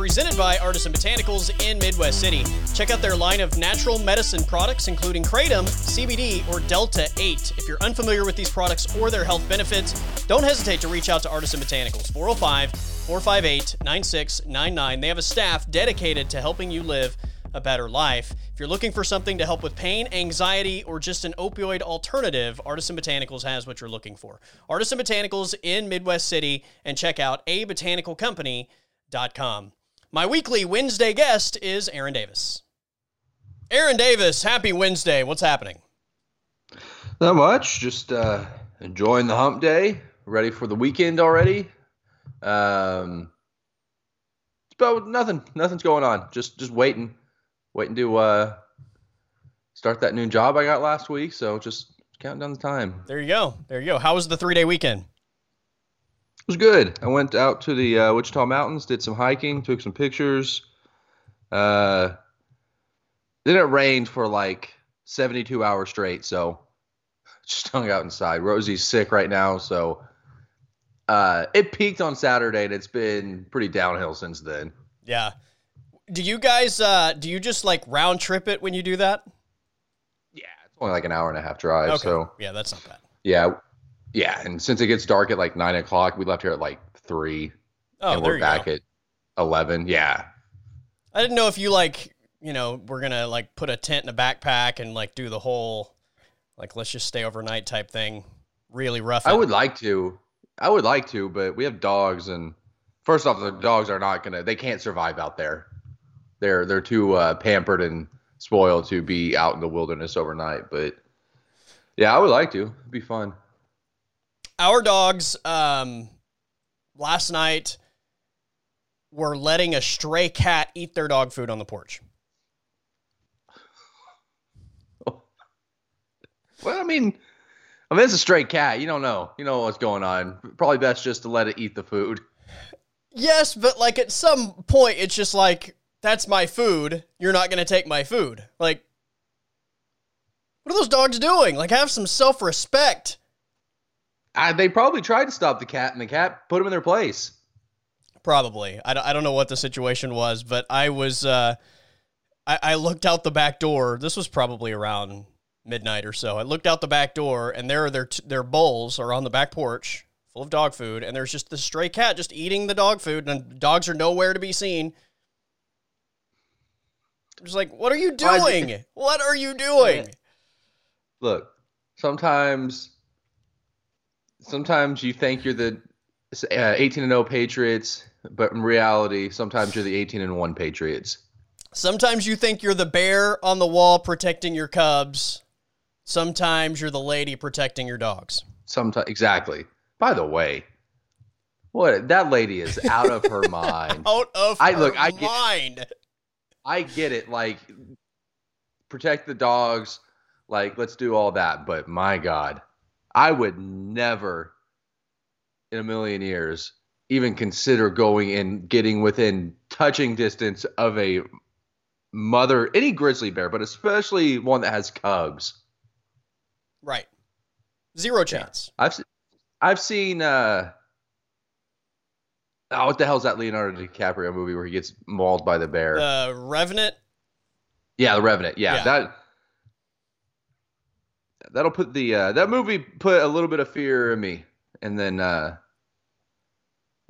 presented by Artisan Botanicals in Midwest City. Check out their line of natural medicine products, including Kratom, CBD, or Delta 8. If you're unfamiliar with these products or their health benefits, don't hesitate to reach out to Artisan Botanicals, 405 458 9699. They have a staff dedicated to helping you live a better life. If you're looking for something to help with pain, anxiety, or just an opioid alternative, Artisan Botanicals has what you're looking for. Artisan Botanicals in Midwest City, and check out abotanicalcompany.com. My weekly Wednesday guest is Aaron Davis. Aaron Davis, happy Wednesday. What's happening? Not much. Just uh, enjoying the hump day. Ready for the weekend already. Um, but nothing. Nothing's going on. Just just waiting waiting to uh, start that new job I got last week. So just counting down the time. There you go. There you go. How was the three day weekend? Was good. I went out to the uh, Wichita Mountains, did some hiking, took some pictures. Uh, then it rained for like 72 hours straight, so just hung out inside. Rosie's sick right now, so uh, it peaked on Saturday, and it's been pretty downhill since then. Yeah, do you guys uh do you just like round trip it when you do that? Yeah, it's only like an hour and a half drive. Okay. So yeah, that's not bad. Yeah, yeah, and since it gets dark at like nine o'clock, we left here at like three. Oh, and we're back go. at eleven. Yeah. I didn't know if you like, you know, we're gonna like put a tent in a backpack and like do the whole, like let's just stay overnight type thing. Really rough. I would like to. I would like to, but we have dogs, and first off, the dogs are not gonna. They can't survive out there. They're they're too uh, pampered and spoiled to be out in the wilderness overnight. But yeah, I would like to. It'd be fun. Our dogs um, last night were letting a stray cat eat their dog food on the porch. Well, I mean, I mean, it's a stray cat. You don't know. You know what's going on. Probably best just to let it eat the food. Yes, but like at some point, it's just like that's my food. You're not going to take my food. Like, what are those dogs doing? Like, have some self respect. Uh, they probably tried to stop the cat, and the cat put them in their place. Probably. I don't, I don't know what the situation was, but I was, uh, I, I looked out the back door. This was probably around midnight or so. I looked out the back door, and there are their, t- their bowls are on the back porch full of dog food, and there's just this stray cat just eating the dog food, and dogs are nowhere to be seen. I'm just like, what are you doing? What are you doing? Look, sometimes, sometimes you think you're the uh, 18 and 0 Patriots, but in reality, sometimes you're the 18 and 1 Patriots. Sometimes you think you're the bear on the wall protecting your cubs. Sometimes you're the lady protecting your dogs. Sometimes, exactly. By the way, what that lady is out of her mind. out of I, her look, I mind. Get, I get it. Like, protect the dogs. Like, let's do all that. But my God, I would never in a million years even consider going and getting within touching distance of a mother, any grizzly bear, but especially one that has cubs. Right. Zero chance. Yeah. I've I've seen uh Oh, what the hell is that Leonardo DiCaprio movie where he gets mauled by the bear? The Revenant. Yeah, the Revenant. Yeah, yeah. that that'll put the uh, that movie put a little bit of fear in me, and then uh,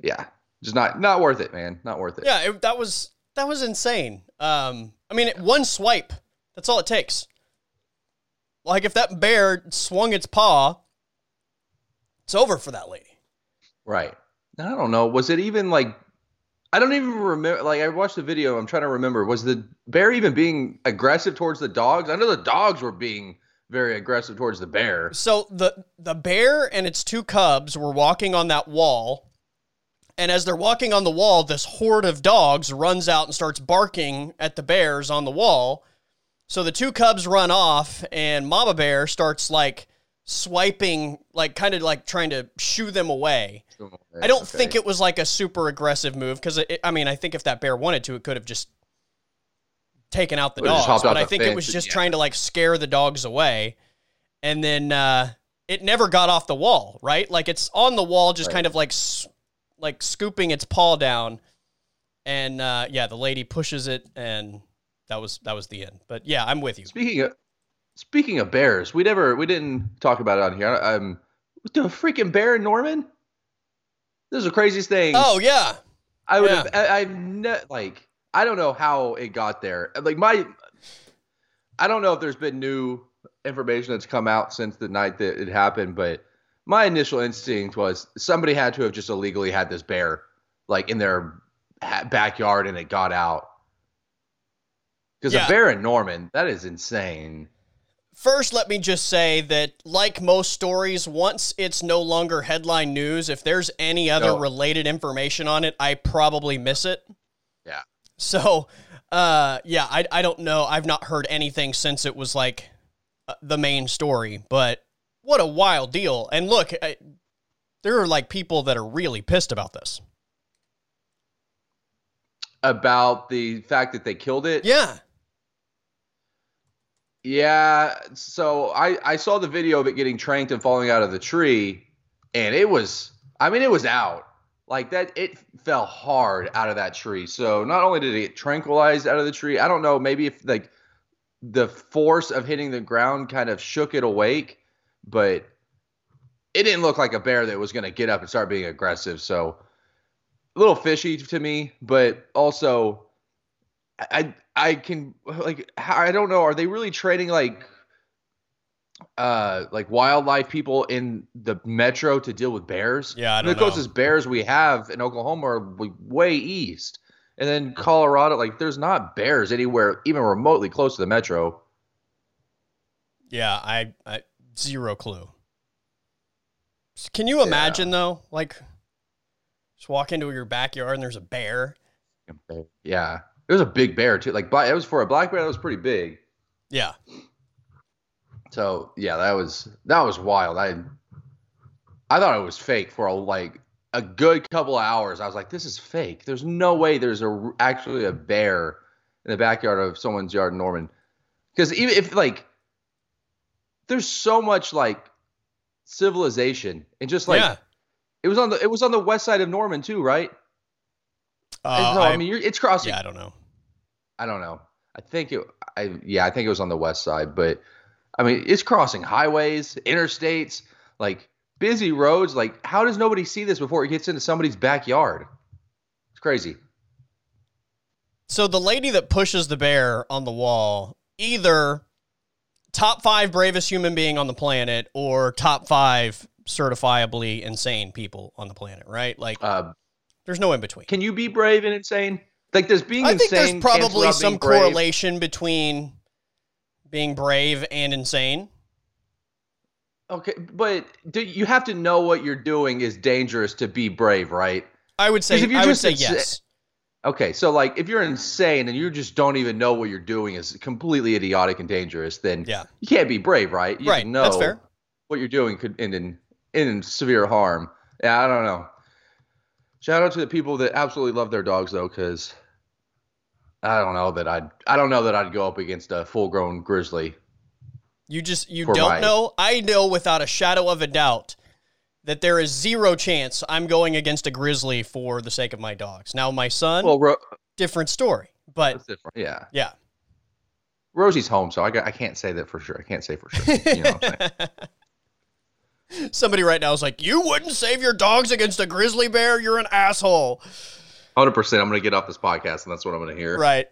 yeah, just not not worth it, man. Not worth it. Yeah, it, that was that was insane. Um, I mean, one swipe. That's all it takes. Like if that bear swung its paw, it's over for that lady. Right. I don't know. Was it even like I don't even remember. Like I watched the video. I'm trying to remember. Was the bear even being aggressive towards the dogs? I know the dogs were being very aggressive towards the bear. So the the bear and its two cubs were walking on that wall. And as they're walking on the wall, this horde of dogs runs out and starts barking at the bears on the wall. So the two cubs run off, and Mama Bear starts like swiping, like kind of like trying to shoo them away. Oh, I don't okay. think it was like a super aggressive move because I mean I think if that bear wanted to, it could have just taken out the dogs. But I think it was just yeah. trying to like scare the dogs away, and then uh, it never got off the wall. Right, like it's on the wall, just right. kind of like like scooping its paw down, and uh, yeah, the lady pushes it, and that was that was the end. But yeah, I'm with you. Speaking of speaking of bears, we never we didn't talk about it on here. Um, the freaking bear Norman. This is the craziest thing. Oh yeah, I would have. I, I've ne- like I don't know how it got there. Like my, I don't know if there's been new information that's come out since the night that it happened, but my initial instinct was somebody had to have just illegally had this bear like in their backyard and it got out. Because Yeah. a bear in Norman, that is insane. First, let me just say that, like most stories, once it's no longer headline news, if there's any other No. related information on it, I probably miss it. Yeah. So, uh, yeah, I, I don't know. I've not heard anything since it was like uh, the main story, but what a wild deal. And look, I, there are like people that are really pissed about this. About the fact that they killed it. Yeah. Yeah, so I I saw the video of it getting tranked and falling out of the tree, and it was I mean it was out like that. It fell hard out of that tree. So not only did it get tranquilized out of the tree, I don't know maybe if like the force of hitting the ground kind of shook it awake, but it didn't look like a bear that was going to get up and start being aggressive. So a little fishy to me, but also I I can like I don't know. Are they really training like uh like wildlife people in the metro to deal with bears? Yeah, I the don't know. closest bears we have in Oklahoma are way east, and then Colorado. Like, there's not bears anywhere even remotely close to the metro. Yeah, I, I zero clue. Can you imagine though, like just walk into your backyard and there's a bear? Yeah, it was a big bear too. Like, it was for a black bear. That was pretty big. Yeah. So yeah, that was that was wild. I I thought it was fake for a, like a good couple of hours. I was like, this is fake. There's no way there's a actually a bear in the backyard of someone's yard in Norman. Because even if like there's so much like civilization and just like yeah. it was on the it was on the west side of Norman too, right? Uh, so, I, I- mean, you're, it's crossing. yeah, I don't know. I don't know. I think it. I yeah, I think it was on the west side, but I mean, it's crossing highways, interstates, like busy roads. Like, how does nobody see this before it gets into somebody's backyard? It's crazy. So the lady that pushes the bear on the wall, either top five bravest human being on the planet or top five certifiably insane people on the planet, right? Like, Uh, there's no in between. can you be brave and insane? Like, does being I think there's probably some correlation between being brave and insane. Okay, but do, you have to know what you're doing is dangerous to be brave, right? I would say. if you're I would just say insa- yes. Okay, so like if you're insane and you just don't even know what you're doing is completely idiotic and dangerous, then Yeah. you can't be brave, right? You Right, know that's fair. what you're doing could end in end in severe harm. Yeah, I don't know. Shout out to the people that absolutely love their dogs though, because I don't know that I'd I don't know that I'd go up against a full grown grizzly. You just you don't my- know. I know without a shadow of a doubt that there is zero chance I'm going against a grizzly for the sake of my dogs. Now my son, Well, Ro- different story. But different. Yeah, yeah. Rosie's home, so I, got, I can't say that for sure. I can't say for sure. You know what I'm saying? Somebody right now is like, "You wouldn't save your dogs against a grizzly bear? You're an asshole." Hundred percent. I'm gonna get off this podcast, and that's what I'm gonna hear. Right.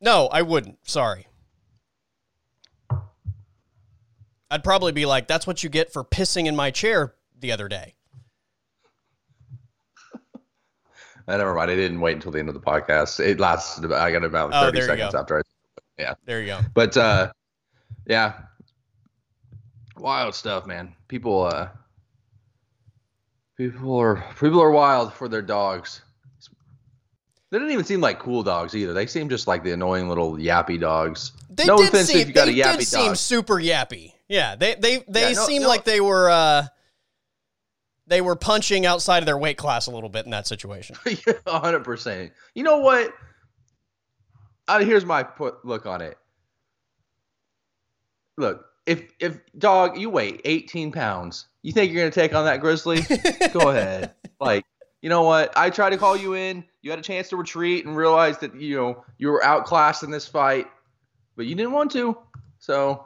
No, I wouldn't. Sorry. I'd probably be like, "That's what you get for pissing in my chair the other day." Uh, never mind. I didn't wait until the end of the podcast. It lasted. About, I got about Oh, 30 seconds go. after I. Yeah, there you go. But uh, yeah, wild stuff, man. People, uh, people are people are wild for their dogs. They didn't even seem like cool dogs either. They seemed just like the annoying little yappy dogs. They no did offense seem, if you got a yappy did seem super yappy. Yeah, they they they Yeah, no- seem no- like they were uh they were punching outside of their weight class a little bit in that situation. hundred percent. You know what? Uh, here's my put look on it. Look, if if dog, you weigh 18 pounds, you think you're gonna take on that grizzly? Go ahead. Like you know what? I tried to call you in. You had a chance to retreat and realize that you know you were outclassed in this fight, but you didn't want to. So,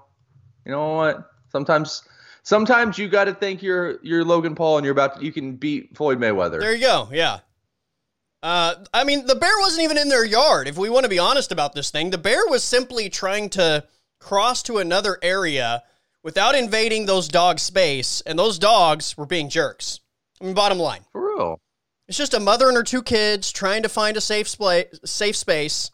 you know what? Sometimes, sometimes you got to think you're you're Logan Paul and you're about to, you can beat Floyd Mayweather. There you go. Yeah. Uh, I mean, the bear wasn't even in their yard. If we want to be honest about this thing, the bear was simply trying to cross to another area without invading those dogs' space, and those dogs were being jerks. I mean, bottom line. For real. It's just a mother and her two kids trying to find a safe spa- safe space.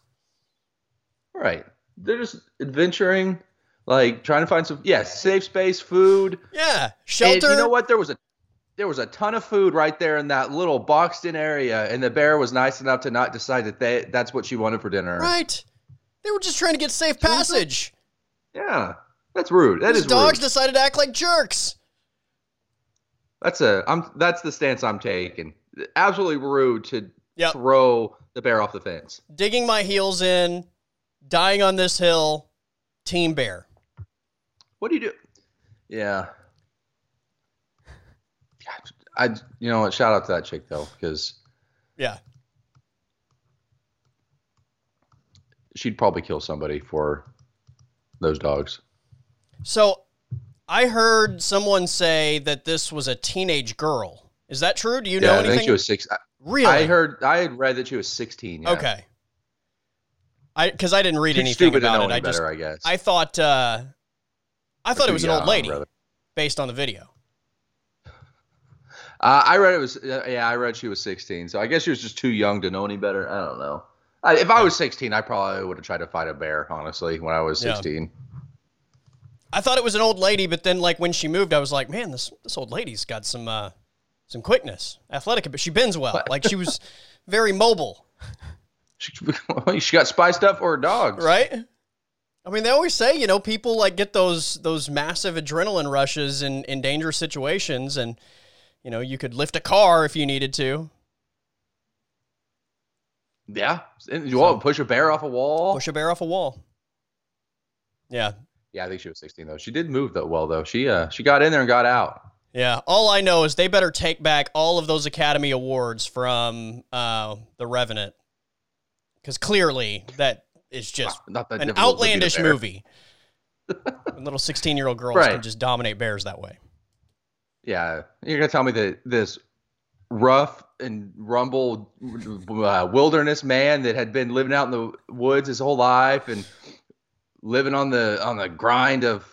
Right. They're just adventuring, like trying to find some yes, safe space, food. Yeah, shelter. And you know what? There was a there was a ton of food right there in that little boxed in area, and the bear was nice enough to not decide that they that's what she wanted for dinner. Right. They were just trying to get safe passage. Yeah. That's rude. That These is dogs rude. decided to act like jerks. That's a I'm that's the stance I'm taking. Absolutely rude to Yep. throw the bear off the fence. Digging my heels in, dying on this hill, team bear. What do you do? Yeah. I you know what? Shout out to that chick though, because Yeah. she'd probably kill somebody for those dogs. So I heard someone say that this was a teenage girl. Is that true? Do you know yeah, I anything? think she was six. I, really? I heard. I had read that she was sixteen. Yeah. Okay. I because I didn't read She's anything about know it. any I better, just I guess. I thought uh I thought it was an old lady brother. based on the video. Uh, I read it was. Uh, yeah, I read she was sixteen. So I guess she was just too young to know any better. I don't know. I, if I was sixteen, I probably would have tried to fight a bear. Honestly, when I was Yeah. sixteen. I thought it was an old lady, but then like when she moved, I was like, man, this this old lady's got some uh some quickness, athletic, but she bends well. Like she was very mobile, She, she got spiced up for her dogs. right? I mean, they always say, you know, people like get those those massive adrenaline rushes in in dangerous situations, and you know, you could lift a car if you needed to, Yeah. You want to push a bear off a wall? push a bear off a wall. Yeah, Yeah, I think she was sixteen though. She did move though well though. She uh she got in there and got out. Yeah, all I know is they better take back all of those Academy Awards from uh, the Revenant, because clearly that is just Not that an difficult to beat a outlandish movie. Little sixteen-year-old girls Right. can just dominate bears that way. Yeah, you're gonna tell me that this rough and rumble uh, wilderness man that had been living out in the woods his whole life and living on the on the grind of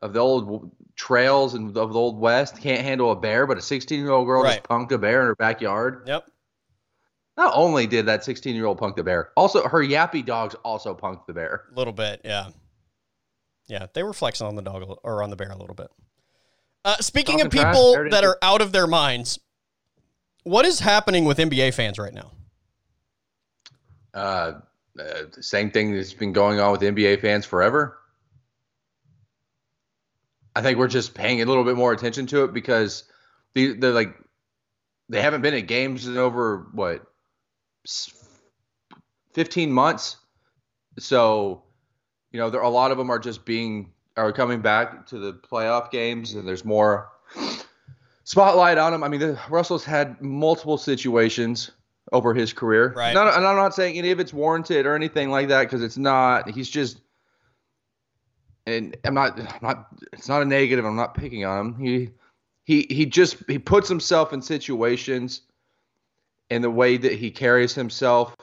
of the old trails and of the old west can't handle a bear, but a 16 year old girl Right. just punked a bear in her backyard. Yep. Not only did that 16 year old punk the bear, also her yappy dogs also punked the bear. A little bit, yeah. Yeah, they were flexing on the dog or on the bear a little bit. Uh, speaking of Talking trash, people didn't that are out of their minds, what is happening with NBA fans right now? Uh, uh, same thing that's been going on with NBA fans forever. I think we're just paying a little bit more attention to it because the they're like they haven't been at games in over what 15 months. So, you know, there a lot of them are just being are coming back to the playoff games and there's more spotlight on him. I mean, the, Russell's had multiple situations over his career. Right. Not, and I'm not saying any of it's warranted or anything like that because it's not. He's just, and I'm not, I'm not. It's not a negative. I'm not picking on him. He, he, he just he puts himself in situations, and the way that he carries himself,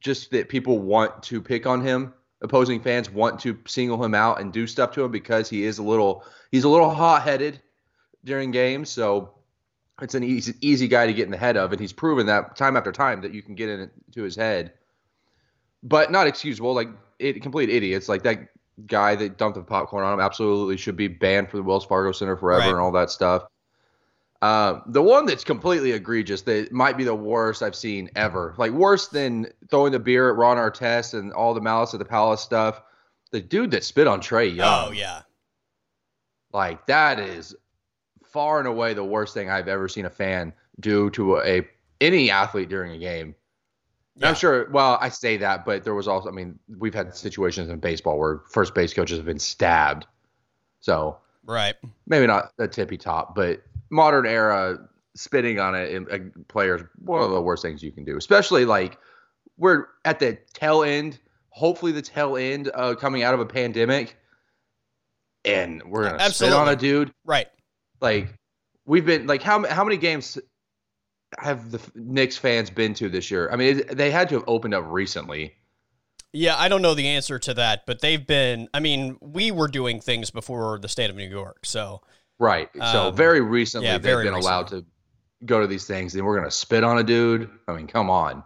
just that people want to pick on him. Opposing fans want to single him out and do stuff to him because he is a little, he's a little hot-headed during games. So it's an easy easy guy to get in the head of, and he's proven that time after time that you can get into his head. But not excusable, like it, complete idiots, like that guy that dumped the popcorn on him, absolutely should be banned from the Wells Fargo Center forever Right. and all that stuff. Uh, the one that's completely egregious, that might be the worst I've seen ever, like worse than throwing the beer at Ron Artest and all the Malice at the Palace stuff. The dude that spit on Trae Young. Oh yeah, Like that is far and away the worst thing I've ever seen a fan do to a any athlete during a game. Yeah. I'm sure. Well, I say that, but there was also. I mean, we've had situations in baseball where first base coaches have been stabbed. So right. maybe not the tippy top, but modern era spitting on a, a player is one of the worst things you can do, especially like we're at the tail end, hopefully the tail end uh, coming out of a pandemic, and we're gonna spit on a dude. Right. Like we've been like how how many games have the Knicks fans been to this year? I mean, they had to have opened up recently. Yeah, I don't know the answer to that, but they've been. I mean, we were doing things before the state of New York, so right. So um, very recently, yeah, they've been recently. allowed to go to these things, and we're gonna spit on a dude. I mean, come on.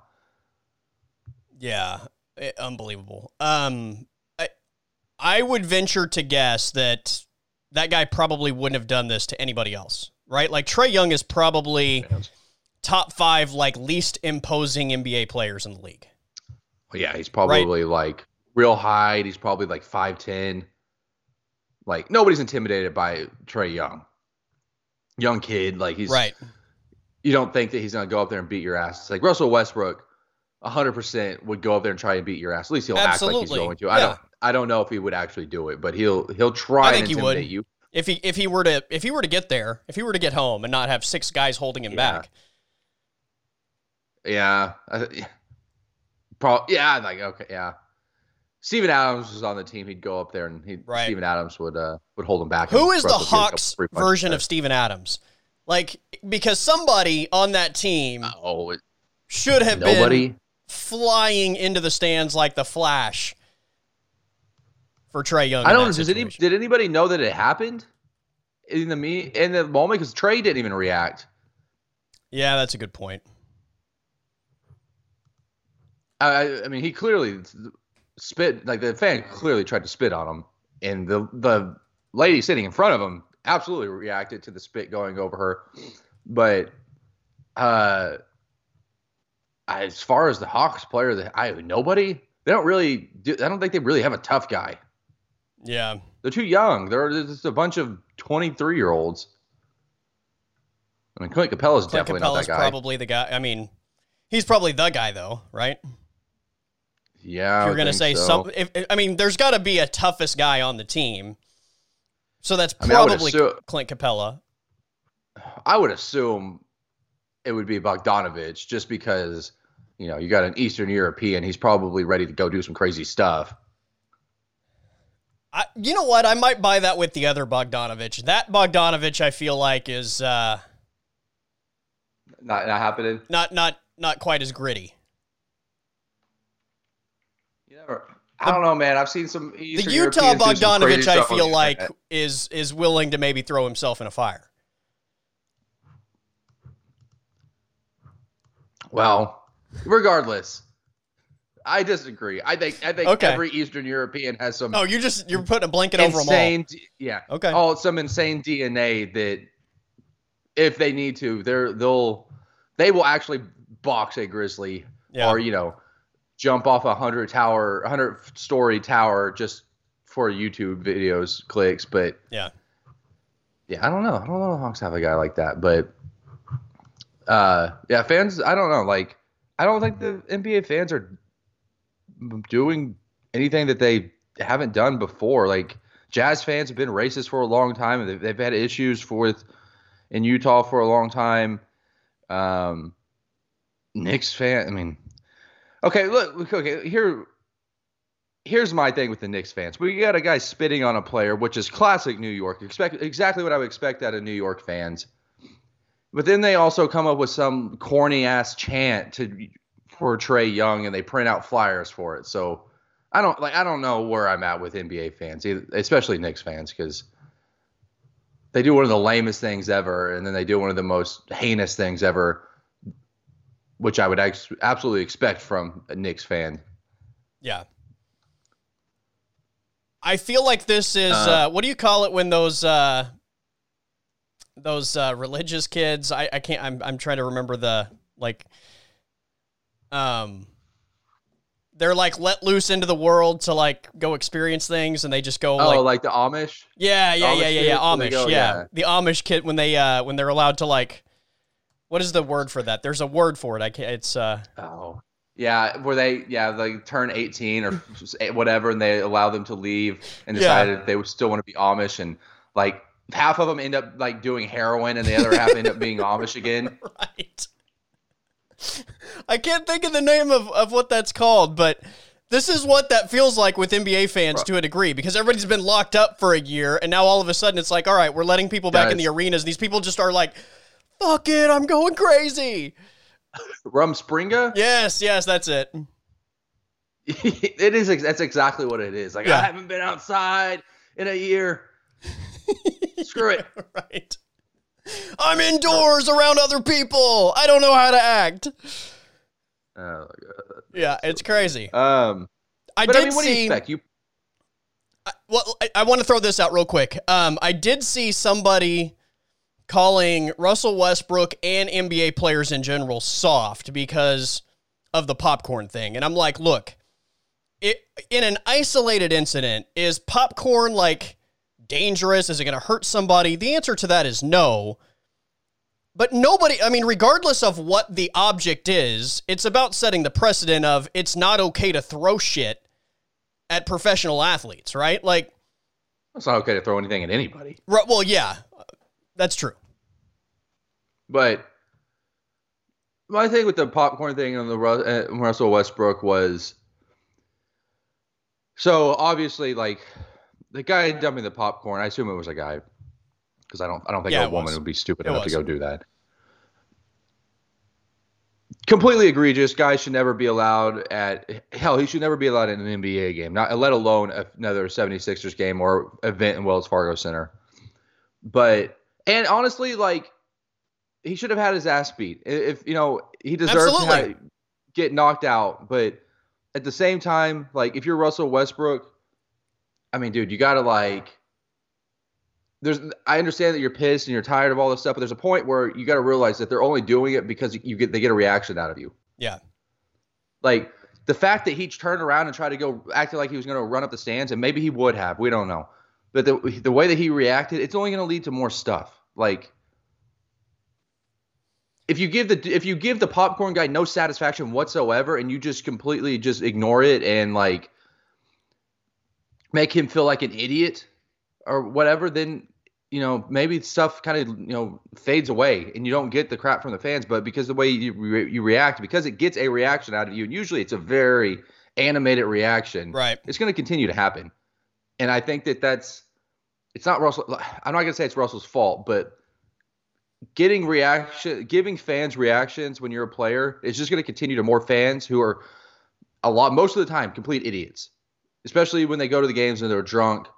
Yeah, it, eh, unbelievable. Um, I I would venture to guess that that guy probably wouldn't have done this to anybody else, right? Like Trae Young is probably top five like least imposing NBA players in the league. Yeah, he's probably right? like real high. He's probably like five ten. Like nobody's intimidated by Trae Young. Young kid, like he's right. You don't think that he's gonna go up there and beat your ass. It's like Russell Westbrook, hundred percent would go up there and try and beat your ass. At least he'll Absolutely. act like he's going to. Yeah. I don't. I don't know if he would actually do it, but he'll he'll try I think and intimidate he would. you. If he if he were to if he were to get there, if he were to get home and not have six guys holding him yeah. back. Yeah. Pro- yeah, like okay, yeah. Steven Adams was on the team. He'd go up there and he right. Steven Adams would uh would hold him back. Who is the Hawks version of Steven Adams? Like because somebody on that team oh, it, should have nobody. been flying into the stands like the Flash for Trae Young. I don't. Does any, did anybody know that it happened in the me in the moment? Because Trae didn't even react. Yeah, that's a good point. I, I mean, he clearly spit like the fan clearly tried to spit on him, and the the lady sitting in front of him absolutely reacted to the spit going over her. But uh, as far as the Hawks player, that I nobody they don't really do, I don't think they really have a tough guy. Yeah, they're too young. They're just a bunch of twenty three year olds. I mean, Clint Capela's Clint definitely Capela's not that guy. Probably the guy. I mean, he's probably the guy though, right? Yeah, you're going to say so. some. If, I mean, there's got to be a toughest guy on the team. So that's probably I mean, assume, Clint Capela. I would assume it would be Bogdanovich, just because you know you got an Eastern European. He's probably ready to go do some crazy stuff. I, you know what? I might buy that with the other Bogdanovich. That Bogdanovich, I feel like, is uh, not not happening. Not not not quite as gritty. I don't know, man. I've seen some Eastern the Utah Bogdanovich. I feel like is is willing to maybe throw himself in a fire. Well, regardless, I disagree. I think I think okay. every Eastern European has some. Oh, you just you're putting a blanket over them all. Yeah. Okay. Oh, some insane DNA that if they need to, they're they'll they will actually box a grizzly yeah. or you know jump off a hundred tower, a hundred story tower just for YouTube videos clicks. But yeah, yeah, I don't know. I don't know. The Hawks have a guy like that, but uh, yeah, fans. I don't know. Like, I don't think the NBA fans are doing anything that they haven't done before. Like, Jazz fans have been racist for a long time, and they've, they've had issues for with in Utah for a long time. Um, Knicks fan. I mean, Okay, look, okay, here here's my thing with the Knicks fans. We got a guy spitting on a player, which is classic New York. Expect exactly what I would expect out of New York fans. But then they also come up with some corny ass chant to portray Young, and they print out flyers for it. So I don't like I don't know where I'm at with NBA fans, especially Knicks fans, because they do one of the lamest things ever, and then they do one of the most heinous things ever which I would ex- absolutely expect from a Knicks fan. Yeah. I feel like this is uh, uh, what do you call it when those uh, those uh, religious kids? I, I can't. I'm I'm trying to remember the like. Um, they're like let loose into the world to like go experience things, and they just go. Oh, like, like the Amish. Yeah, yeah, Amish yeah, yeah, yeah. Amish, go, yeah. yeah. The Amish kid when they uh when they're allowed to like what is the word for that? There's a word for it. I can't. It's uh. Oh. Yeah, where they yeah they turn 18 or whatever, and they allow them to leave and decided yeah. they would still want to be Amish and like half of them end up like doing heroin and the other half end up being Amish again. Right. I can't think of the name of, of what that's called, but this is what that feels like with NBA fans to a degree because everybody's been locked up for a year and now all of a sudden it's like, all right, we're letting people back in the arenas. These people just are like, fuck it, I'm going crazy. Rumspringa. Yes, yes, that's it. it is. That's exactly what it is. Like Yeah. I haven't been outside in a year. Screw it. right. I'm indoors around other people. I don't know how to act. Oh, Yeah, it's crazy. Um, I did I mean, what do you see. expect? You Well, I, I want to throw this out real quick. Um, I did see somebody calling Russell Westbrook and NBA players in general soft because of the popcorn thing, and I'm like, look, it in an isolated incident, is popcorn like dangerous? Is it going to hurt somebody? The answer to that is no. But nobody, I mean, regardless of what the object is, it's about setting the precedent of it's not okay to throw shit at professional athletes, right? Like, it's not okay to throw anything at anybody. Right, well, yeah, that's true. But my thing with the popcorn thing and the uh, Russell Westbrook was so obviously like the guy dumping the popcorn. I assume it was a guy because I don't I don't think Yeah, a woman was. would be stupid It enough was. to go do that. Completely egregious. Guys should never be allowed at hell. He should never be allowed in an NBA game, not let alone another 76ers game or event in Wells Fargo Center. But and honestly, like he should have had his ass beat. If you know he deserves to Absolutely. get knocked out, but at the same time, like if you're Russell Westbrook, I mean, dude, you gotta like. There's, I understand that you're pissed and you're tired of all this stuff, but there's a point where you got to realize that they're only doing it because you get they get a reaction out of you. Yeah. Like the fact that he turned around and tried to go acting like he was going to run up the stands, and maybe he would have, we don't know. But the the way that he reacted, it's only going to lead to more stuff. Like if you give the if you give the popcorn guy no satisfaction whatsoever, and you just completely just ignore it and like make him feel like an idiot or whatever, then you know maybe stuff kind of you know fades away and you don't get the crap from the fans. But because the way you re- you react, because it gets a reaction out of you, and usually it's a very animated reaction, Right. it's going to continue to happen. And I think that that's it's not Russell. I'm not to say it's Russell's fault, but getting reaction, giving fans reactions when you're a player is just to continue to more fans who are a lot most of the time complete idiots, especially when they go to the games and they're drunk.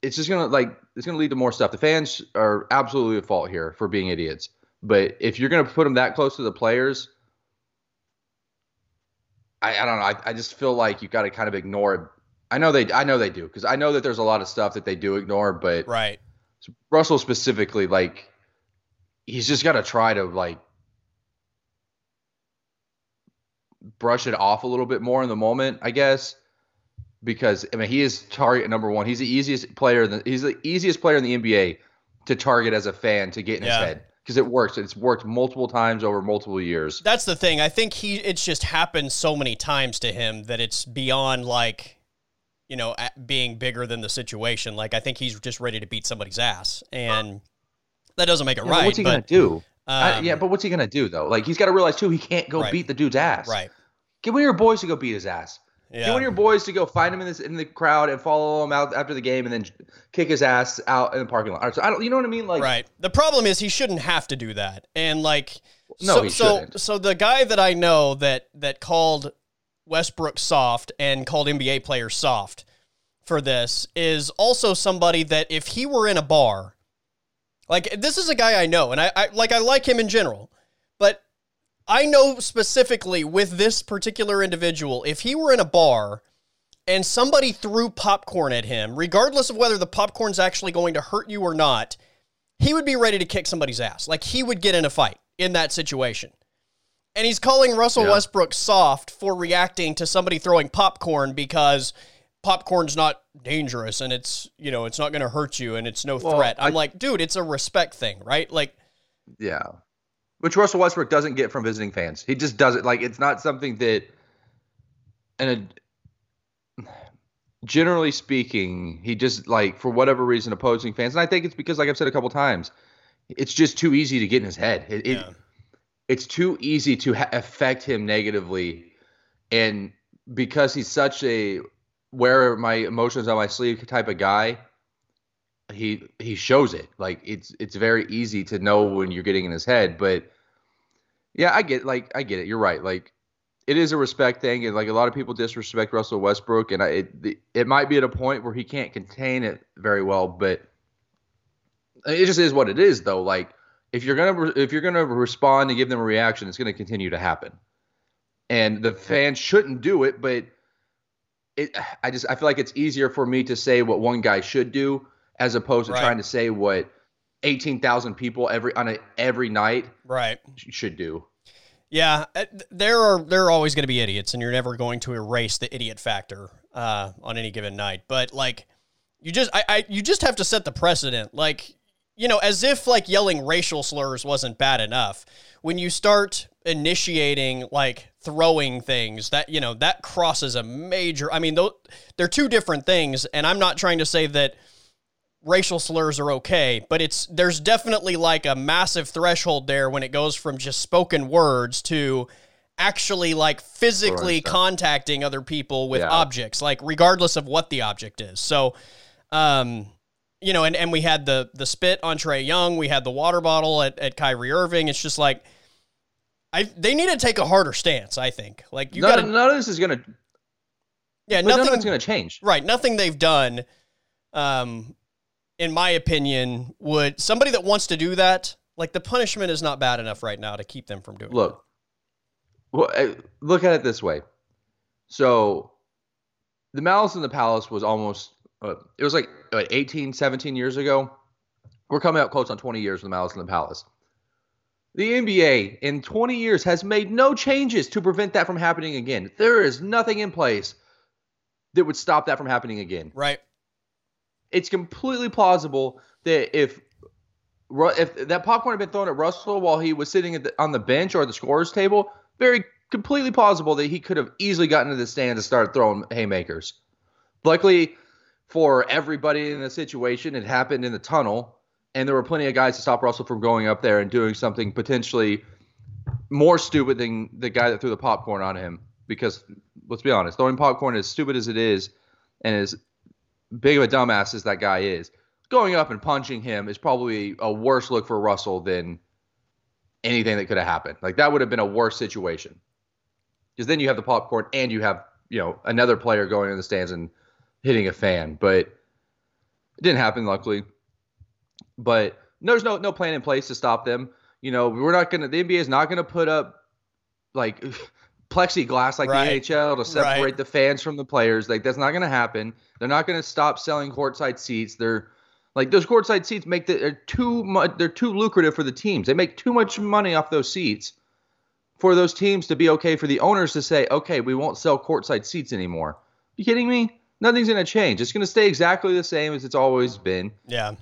It's just gonna like it's gonna lead to more stuff. The fans are absolutely at fault here for being idiots. But if you're gonna put them that close to the players, I, I don't know. I, I just feel like you've got to kind of ignore. I know they I know they do because I know that there's a lot of stuff that they do ignore, but Right. Russell specifically, like, he's just got to try to like brush it off a little bit more in the moment, I guess, because I mean he is target number one. He's the easiest player. in the- He's the easiest player in the NBA to target as a fan to get in Yeah. his head because it works. It's worked multiple times over multiple years. That's the thing. I think he it's just happened so many times to him that it's beyond like you know being bigger than the situation. Like I think he's just ready to beat somebody's ass, and that doesn't make it Yeah, right. what's he but, gonna do? I- um, yeah, but what's he gonna do though? Like he's got to realize too, he can't go Right. beat the dude's ass. right. Get one of your boys to go beat his ass. Yeah. Get one of your boys to go find him in this in the crowd and follow him out after the game and then kick his ass out in the parking lot. So I don't, you know what I mean? Like, right. The problem is he shouldn't have to do that. And like No, so, he so shouldn't. so the guy that I know that that called Westbrook soft and called NBA players soft for this is also somebody that if he were in a bar, like this is a guy I know and I, I like I like him in general, but I know specifically with this particular individual, if he were in a bar and somebody threw popcorn at him, regardless of whether the popcorn's actually going to hurt you or not, he would be ready to kick somebody's ass. Like he would get in a fight in that situation. And he's calling Russell Yeah. Westbrook soft for reacting to somebody throwing popcorn because popcorn's not dangerous and it's, you know, it's not going to hurt you and it's no Well, threat. I'm I- like, dude, it's a respect thing, right? Like, yeah. Which Russell Westbrook doesn't get from visiting fans. He just does it. Like, it's not something that, and it, generally speaking, he just like for whatever reason opposing fans, and I think it's because, like I've said a couple times, it's just too easy to get in his head. It, Yeah. it it's too easy to ha- affect him negatively, and because he's such a wear my emotions on my sleeve type of guy, he he shows it. Like it's it's very easy to know when you're getting in his head, but yeah, I get like I get it. You're right. Like it is a respect thing, and like a lot of people disrespect Russell Westbrook, and I, it it might be at a point where he can't contain it very well, but it just is what it is, though. Like if you're gonna if you're gonna respond and give them a reaction, it's gonna continue to happen, and the fans shouldn't do it, but it I just I feel like it's easier for me to say what one guy should do as opposed to Right. trying to say what eighteen thousand people every on a every night Right. should do. Yeah, uh, th- there are there are always going to be idiots, and you're never going to erase the idiot factor uh, on any given night. But like, you just I, I you just have to set the precedent. Like, you know, as if like yelling racial slurs wasn't bad enough. When you start initiating like throwing things, that you know that crosses a major. I mean, though they're two different things, and I'm not trying to say that racial slurs are okay, but it's there's definitely like a massive threshold there when it goes from just spoken words to actually like physically contacting other people with Yeah. objects, like regardless of what the object is. So, um, you know, and, and we had the the spit on Trae Young, we had the water bottle at, at Kyrie Irving. It's just like I they need to take a harder stance, I think. Like you none, gotta none of this is gonna. yeah, but none of nothing it's gonna change. Right. Nothing they've done, um, in my opinion, would somebody that wants to do that, like the punishment is not bad enough right now to keep them from doing Look, well, eh, look at it this way. So, the Malice in the Palace was almost. Uh, it was like what, 18, 17 years ago. We're coming up close on 20 years with the Malice in the Palace. The NBA in 20 years has made no changes to prevent that from happening again. There is nothing in place that would stop that from happening again. Right. it's completely plausible that if if that popcorn had been thrown at Russell while he was sitting at the, on the bench or at the scorer's table, very completely plausible that he could have easily gotten to the stands and started throwing haymakers. Luckily for everybody in the situation, it happened in the tunnel, and there were plenty of guys to stop Russell from going up there and doing something potentially more stupid than the guy that threw the popcorn on him. Because let's be honest, throwing popcorn, as stupid as it is, and as big of a dumbass as that guy is, going up and punching him is probably a worse look for Russell than anything that could have happened. Like that would have been a worse situation. Because then you have the popcorn and you have, you know, another player going in the stands and hitting a fan. But it didn't happen, luckily. But there's no no plan in place to stop them. You know, we're not gonna the NBA is not gonna put up like plexiglass like Right. the NHL to separate Right. the fans from the players. Like that's not gonna happen. They're not gonna stop selling courtside seats. They're like those courtside seats make the, they're too much. They're too lucrative for the teams. They make too much money off those seats for those teams to be okay for the owners to say, okay, we won't sell courtside seats anymore. you kidding me? Nothing's gonna change. It's gonna stay exactly the same as it's always been Yeah.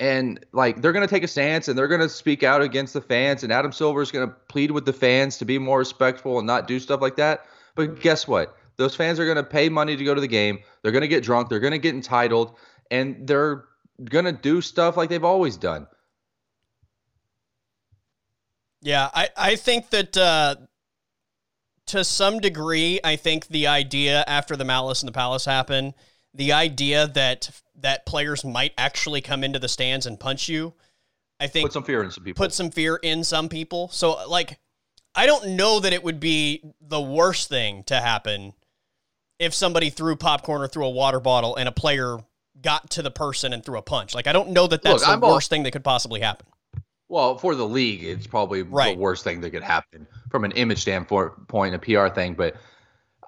and like they're going to take a stance and they're going to speak out against the fans and Adam Silver is going to plead with the fans to be more respectful and not do stuff like that. But guess what? Those fans are going to pay money to go to the game. They're going to get drunk, they're going to get entitled and they're going to do stuff like they've always done. Yeah, I, I think that uh, to some degree, I think the idea after the Malice in the Palace happened, the idea that that players might actually come into the stands and punch you, I think Put some fear in some people. put some fear in some people. So like I don't know that it would be the worst thing to happen if somebody threw popcorn or threw a water bottle and a player got to the person and threw a punch. Like I don't know that that's Look, the I'm all- worst thing that could possibly happen. Well, for the league, it's probably Right. the worst thing that could happen from an image standpoint, a PR thing. But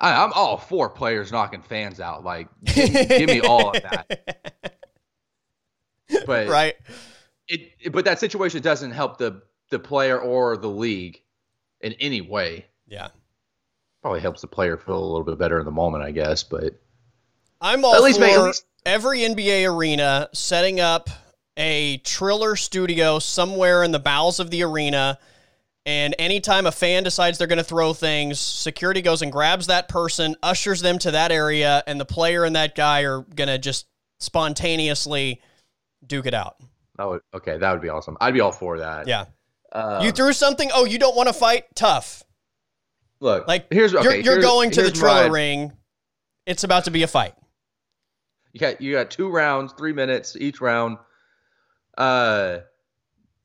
I, I'm all for players knocking fans out. Like, give, give me all of that. But right. it, it- but that situation doesn't help the the player or the league in any way. Yeah. Probably helps the player feel a little bit better in the moment, I guess. But I'm all At least for make- at least- every NBA arena setting up a Triller studio somewhere in the bowels of the arena And anytime a fan decides they're going to throw things, security goes and grabs that person, ushers them to that area, and the player and that guy are going to just spontaneously duke it out. That would okay. That would be awesome. I'd be all for that. Yeah. Uh, you threw something. Oh, you don't want to fight? Tough. look, Like here's okay, you're, you're here's- going to the Triller my- ring. It's about to be a fight. You got you got two rounds, three minutes each round. Uh,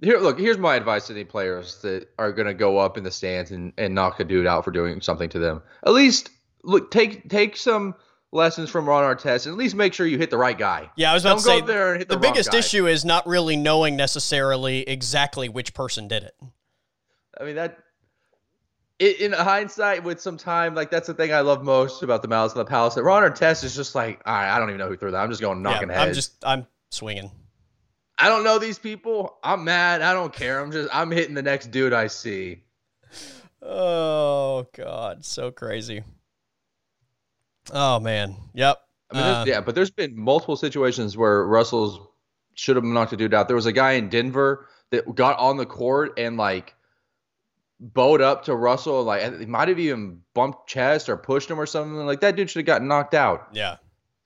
here, look. Here's my advice to any players that are going to go up in the stands and, and knock a dude out for doing something to them. At least look, take take some lessons from Ron Artest, and at least make sure you hit the right guy. Yeah, I was about Don't to go say there and hit the, the, biggest guy. issue is not really knowing necessarily exactly which person did it. I mean that. In hindsight, with some time, like that's the thing I love most about the Malice of the Palace. That Ron Artest is just like, all right, I don't even know who threw that. I'm just going knocking yeah, heads. I'm just I'm swinging. I don't know these people. I'm mad. I don't care. I'm just I'm hitting the next dude I see. Oh god, so crazy. Oh man. Yep. I mean, Uh, yeah, but there's been multiple situations where Russell's should have knocked a dude out. There was a guy in Denver that got on the court and like bowed up to Russell, like he might have even bumped chest or pushed him or something. Like that dude should have gotten knocked out. Yeah.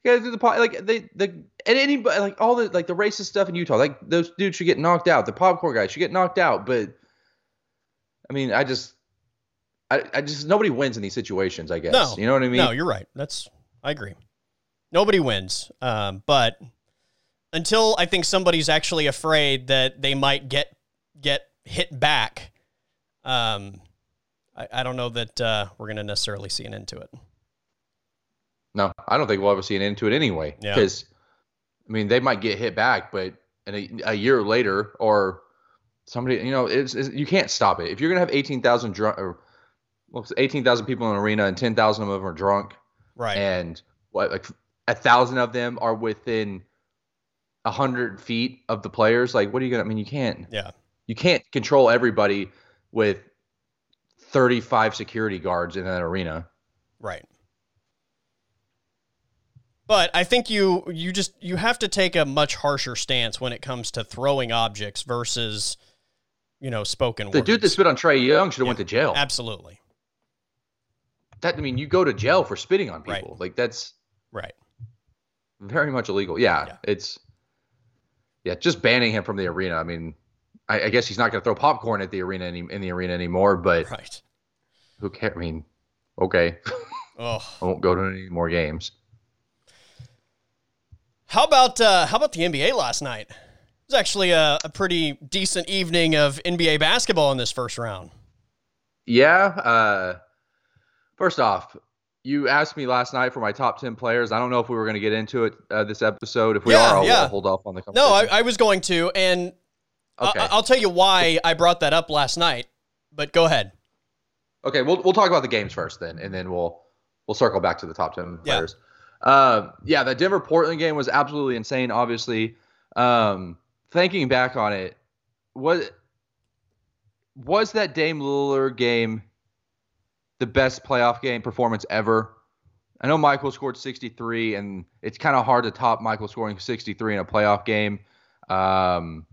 Yeah, through the po- like they the and anybody like all the like the racist stuff in Utah, like those dudes should get knocked out. The popcorn guy should get knocked out. But I mean, I just, I, I just nobody wins in these situations. I guess No. you know what I mean. No, you're right. That's I agree. Nobody wins. Um, but until I think somebody's actually afraid that they might get get hit back, um, I, I don't know that uh, we're gonna necessarily see an end to it. No, I don't think we'll ever see an end to it anyway. Yeah. Because, I mean, they might get hit back, but in a, a year later, or somebody, you know, it's, it's you can't stop it. If you're gonna have eighteen thousand drunk, or well, eighteen thousand people in an arena, and ten thousand of them are drunk, Right. and what like a thousand of them are within a hundred feet of the players, like what are you gonna? I mean, you can't. yeah. You can't control everybody with thirty-five security guards in an arena. Right. But I think you you just you have to take a much harsher stance when it comes to throwing objects versus you know spoken words. The words. dude that spit on Trae Young should have Yeah. went to jail. Absolutely. that I mean, you go to jail for spitting on Right. people. Like that's Right. very much illegal. Yeah, Yeah. it's yeah, just banning him from the arena. I mean, I, I guess he's not going to throw popcorn at the arena any, in the arena anymore. But Right. who cares? I mean, okay, Oh. I won't go to any more games. How about uh, how about the NBA last night? It was actually a, a pretty decent evening of NBA basketball in this first round. Yeah. Uh, first off, you asked me last night for my top ten players. I don't know if we were going to get into it uh, this episode. If we Yeah, are, I'll, yeah. I'll hold off on the. No, I. I was going to, and okay. I, I'll tell you why I brought that up last night. But go ahead. Okay, we'll we'll talk about the games first, then, and then we'll we'll circle back to the top ten Yeah. Um, yeah, the Denver Portland game was absolutely insane. Obviously, um, thinking back on it, was was that Dame Lillard game the best playoff game performance ever? I know Michael scored 63, and it's kind of hard to top Michael scoring 63 in a playoff game. Um,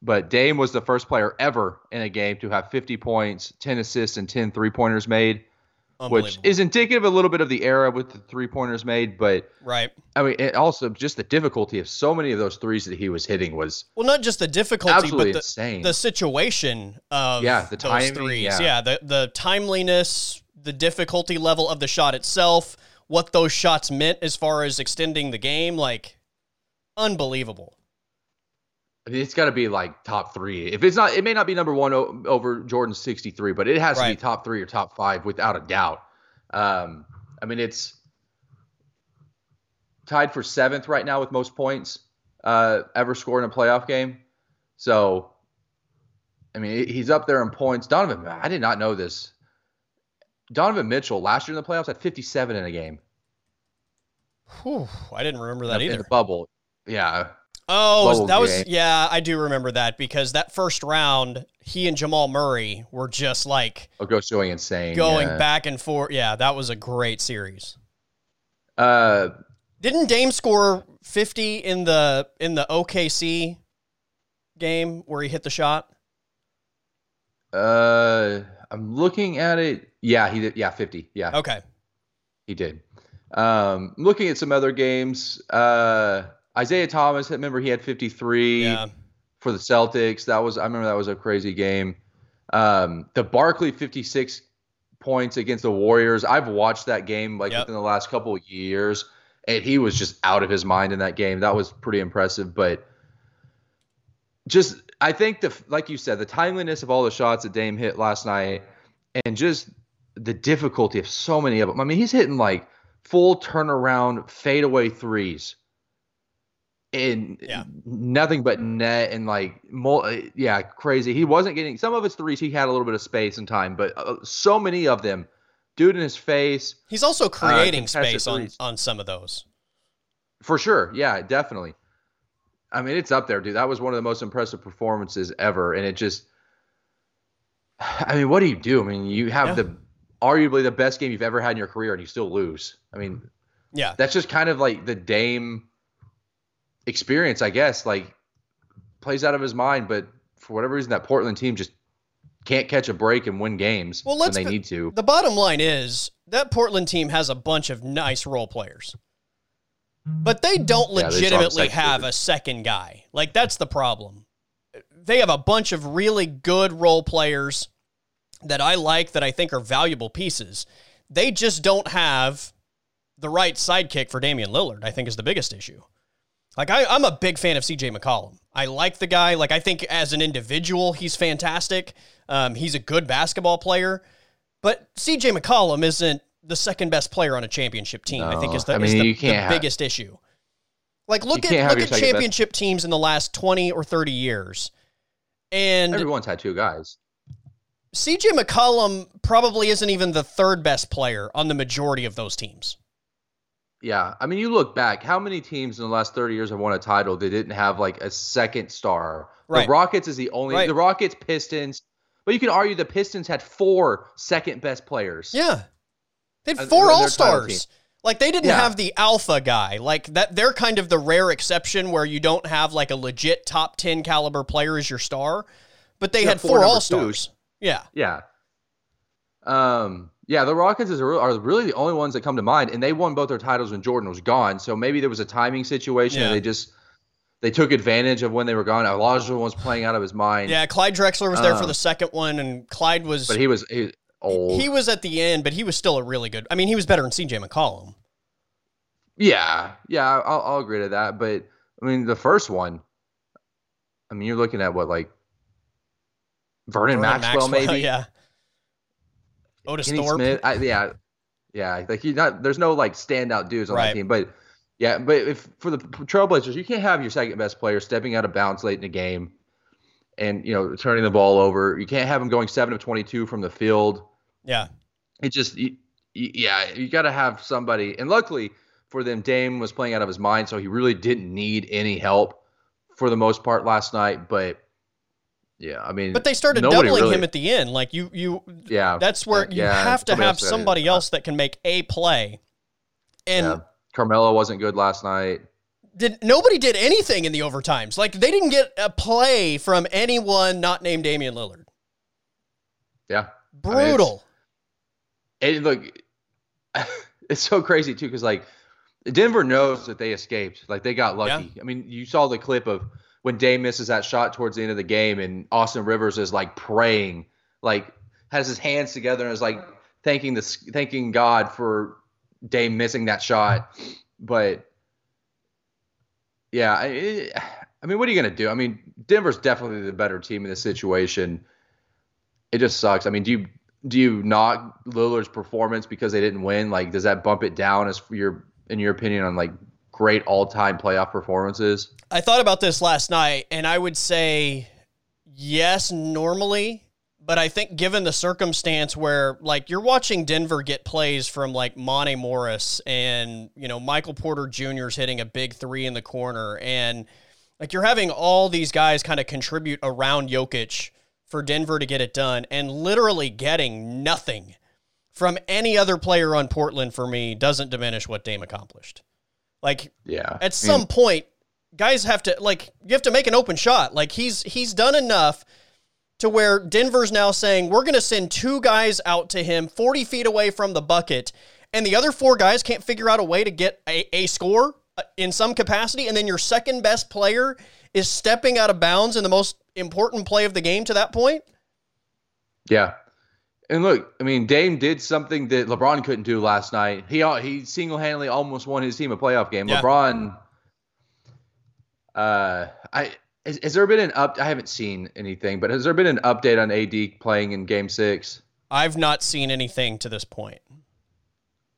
but Dame was the first player ever in a game to have 50 points, 10 assists, and 10 three pointers made, which is indicative a little bit of the era with the three pointers made. But right. I mean, it also just the difficulty of so many of those threes that he was hitting was Well, not just the difficulty, absolutely but the, insane. the situation of Yeah, the those timing, threes. yeah. the the timeliness, the difficulty level of the shot itself, what those shots meant as far as extending the game, like unbelievable. It's got to be like top three. If it's not, it may not be number one o- over Jordan 63, but it has to be top three or top five without a doubt. Um, I mean, it's tied for seventh right now with most points uh, ever scored in a playoff game. So, I mean, he's up there in points. Donovan, I did not know this. Donovan Mitchell last year in the playoffs had 57 in a game. Whew, I didn't remember that in either. the bubble. Yeah. Oh, bubble that was game. yeah, I do remember that because that first round, he and Jamal Murray were just like I'll go showing insane. going yeah. back and forth. Yeah, that was a great series. Uh, Didn't Dame score 50 in the in the OKC game where he hit the shot? Uh, I'm looking at it. Yeah, he did. Yeah, 50. Yeah, Okay. he did. Um, looking at some other games. Uh, Isaiah Thomas. Remember, he had 53 Yeah. for the Celtics. That was I remember that was a crazy game. Um, the Barkley 56 points against the Warriors. I've watched that game like Yep. within the last couple of years, and he was just out of his mind in that game. That was pretty impressive. But just I think the like you said, the timeliness of all the shots that Dame hit last night, and just the difficulty of so many of them. I mean, he's hitting like full turnaround fadeaway threes. And Yeah. nothing but net and like, mul- yeah, crazy. He wasn't getting some of his threes. He had a little bit of space and time, but uh, so many of them, dude in his face, He's also creating contested space on, on some of those. For sure. Yeah, definitely. I mean, it's up there, dude. That was one of the most impressive performances ever. And it just, I mean, what do you do? I mean, you have Yeah. the arguably the best game you've ever had in your career and you still lose. I mean, Yeah. that's just kind of like the Dame experience, I guess. Like, plays out of his mind, but for whatever reason, that Portland team just can't catch a break and win games Well, when they be- need to. The bottom line is that Portland team has a bunch of nice role players. But they don't Yeah, they legitimately second have a second guy. Like that's the problem. They have a bunch of really good role players that I like that I think are valuable pieces. They just don't have the right sidekick for Damian Lillard, I think is the biggest issue. Like I, I'm a big fan of CJ McCollum. I like the guy. Like I think as an individual, he's fantastic. Um, he's a good basketball player. But CJ McCollum isn't the second best player on a championship team. I think is the, I is the, the have- biggest issue. Like look at look at second best- championship teams in the last 20 or 30 years. And Everyone's had two guys. CJ McCollum probably isn't even the third best player on the majority of those teams. Yeah, I mean, you look back, how many teams in the last 30 years have won a title that didn't have like a second star? Right. The Rockets is the only, Right. the Rockets, Pistons, but you can argue the Pistons had four second best players. Yeah. They had four all stars. Like they didn't Yeah. have the alpha guy. Like that they're kind of the rare exception where you don't have like a legit top 10 caliber player as your star, but they You had four four all stars. Yeah. Yeah. Um, yeah, the Rockets is are really the only ones that come to mind, and they won both their titles when Jordan was gone. So maybe there was a timing situation. Yeah. And they just they took advantage of when they were gone. Elijah was playing out of his mind. Yeah, Clyde Drexler was there for Um, the second one and Clyde was but he was he, old. he was at the end, but he was still a really good. I mean, he was better than CJ McCollum. Yeah, yeah, I'll, I'll agree to that. But I mean, the first one, I mean, you're looking at what like Vernon, Vernon Maxwell, maybe yeah. Otis Kenny Thorpe. Smith. I, yeah, yeah. Like you not, there's no like standout dudes on Right. that team. But yeah, but if for the Trailblazers, you can't have your second best player stepping out of bounds late in the game, and you know turning the ball over. You can't have him going seven of 22 from the field. Yeah. it just y- y- yeah you got to have somebody and luckily for them dame was playing out of his mind so he really didn't need any help for the most part last night but yeah i mean But they started doubling really- him at the end. Like you you yeah that's where you yeah, have to have else got in. somebody else that can make a play. And yeah. carmelo wasn't good last night did nobody did anything in the overtimes. Like they didn't get a play from anyone not named Damian Lillard. yeah I mean, Brutal. and look it's so crazy too because like denver knows that they escaped like they got lucky i mean you saw the clip of when Dame misses that shot towards the end of the game and austin rivers is like praying like has his hands together and is like thanking this thanking god for Dame missing that shot. But yeah I, I mean what are you gonna do? I mean denver's definitely the better team in this situation. It just sucks. I mean do you do you knock Lillard's performance because they didn't win? Like, does that bump it down as your, in your opinion, on like great all-time playoff performances? I thought about this last night, and I would say yes, normally, but I think given the circumstance where like you're watching Denver get plays from like Monte Morris and you know Michael Porter Jr. is hitting a big three in the corner, and like you're having all these guys kind of contribute around Jokic for Denver to get it done, and literally getting nothing from any other player on Portland for me doesn't diminish what Dame accomplished. Like Yeah. at some point, guys have to like you have to make an open shot. Like he's he's done enough to where Denver's now saying we're going to send two guys out to him 40 feet away from the bucket, and the other four guys can't figure out a way to get a, a score uh, in some capacity, and then your second best player is stepping out of bounds in the most important play of the game to that point? Yeah. And look, I mean, Dame did something that LeBron couldn't do last night. He he single handedly almost won his team a playoff game. Yeah. LeBron, uh, I has, has, there been an up? I haven't seen anything, but has there been an update on AD playing in Game Six? I've not seen anything to this point.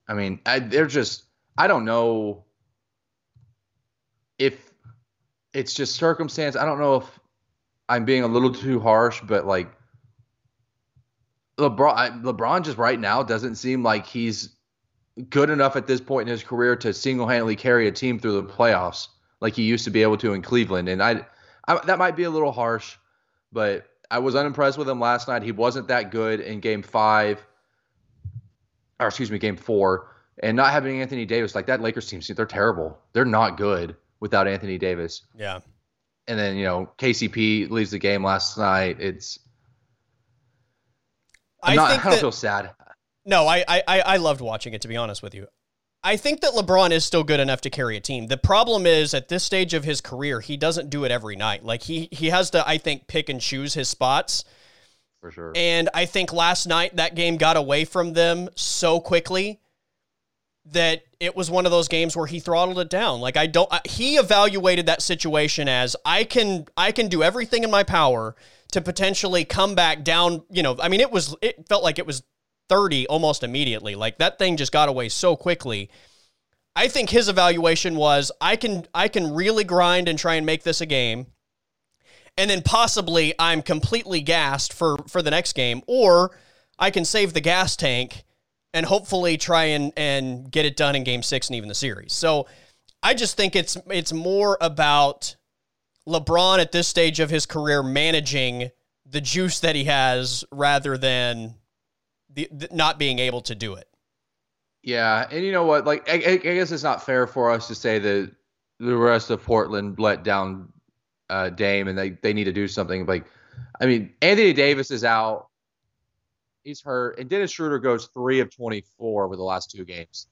I mean, I, they're just. I don't know if it's just circumstance. I don't know if I'm being a little too harsh, but like LeBron, LeBron just right now doesn't seem like he's good enough at this point in his career to single-handedly carry a team through the playoffs like he used to be able to in Cleveland. And I, I that might be a little harsh, but I was unimpressed with him last night. He wasn't that good in Game Five, or excuse me, Game Four. And not having Anthony Davis like that Lakers team, they're terrible. They're not good without Anthony Davis. Yeah. And then you know KCP leaves the game last night. It's I'm I not, think I don't that, feel sad. No, I, I I loved watching it to be honest with you. I think that LeBron is still good enough to carry a team. The problem is at this stage of his career, he doesn't do it every night. Like he he has to, I think, pick and choose his spots. For sure. And I think last night that game got away from them so quickly that it was one of those games where he throttled it down. Like I don't he evaluated that situation as I can I can do everything in my power to potentially come back down, you know, I mean it was it felt like it was 30 almost immediately. Like that thing just got away so quickly. I think his evaluation was I can I can really grind and try and make this a game. And then possibly I'm completely gassed for for the next game or I can save the gas tank and hopefully try and and get it done in game 6 and even the series. So I just think it's it's more about LeBron at this stage of his career managing the juice that he has rather than the, the, not being able to do it. Yeah, and you know what? Like, I, I, guess it's not fair for us to say that the rest of Portland let down uh, Dame and they they need to do something. Like, I mean, Anthony Davis is out; he's hurt, and Dennis Schroeder goes three of twenty four over the last two games.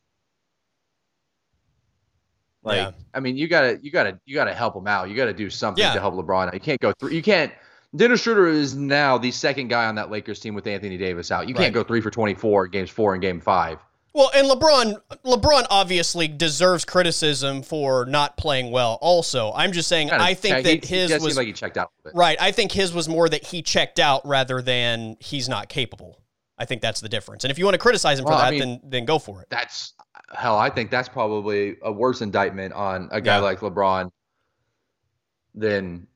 Like, yeah. I mean, you gotta, you gotta, you gotta help him out. You gotta do something yeah. to help LeBron. You can't go through. You can't. Dennis Schroeder is now the second guy on that Lakers team with Anthony Davis out. You can't go three for 24 games four and game five. Well, and LeBron, LeBron obviously deserves criticism for not playing well. Also, I'm just saying, kind of, I think that his he was like he checked out. Right, I think his was more that he checked out rather than he's not capable. I think that's the difference. And if you want to criticize him well, for that, I mean, then then go for it. That's hell. I think that's probably a worse indictment on a guy yeah. like LeBron than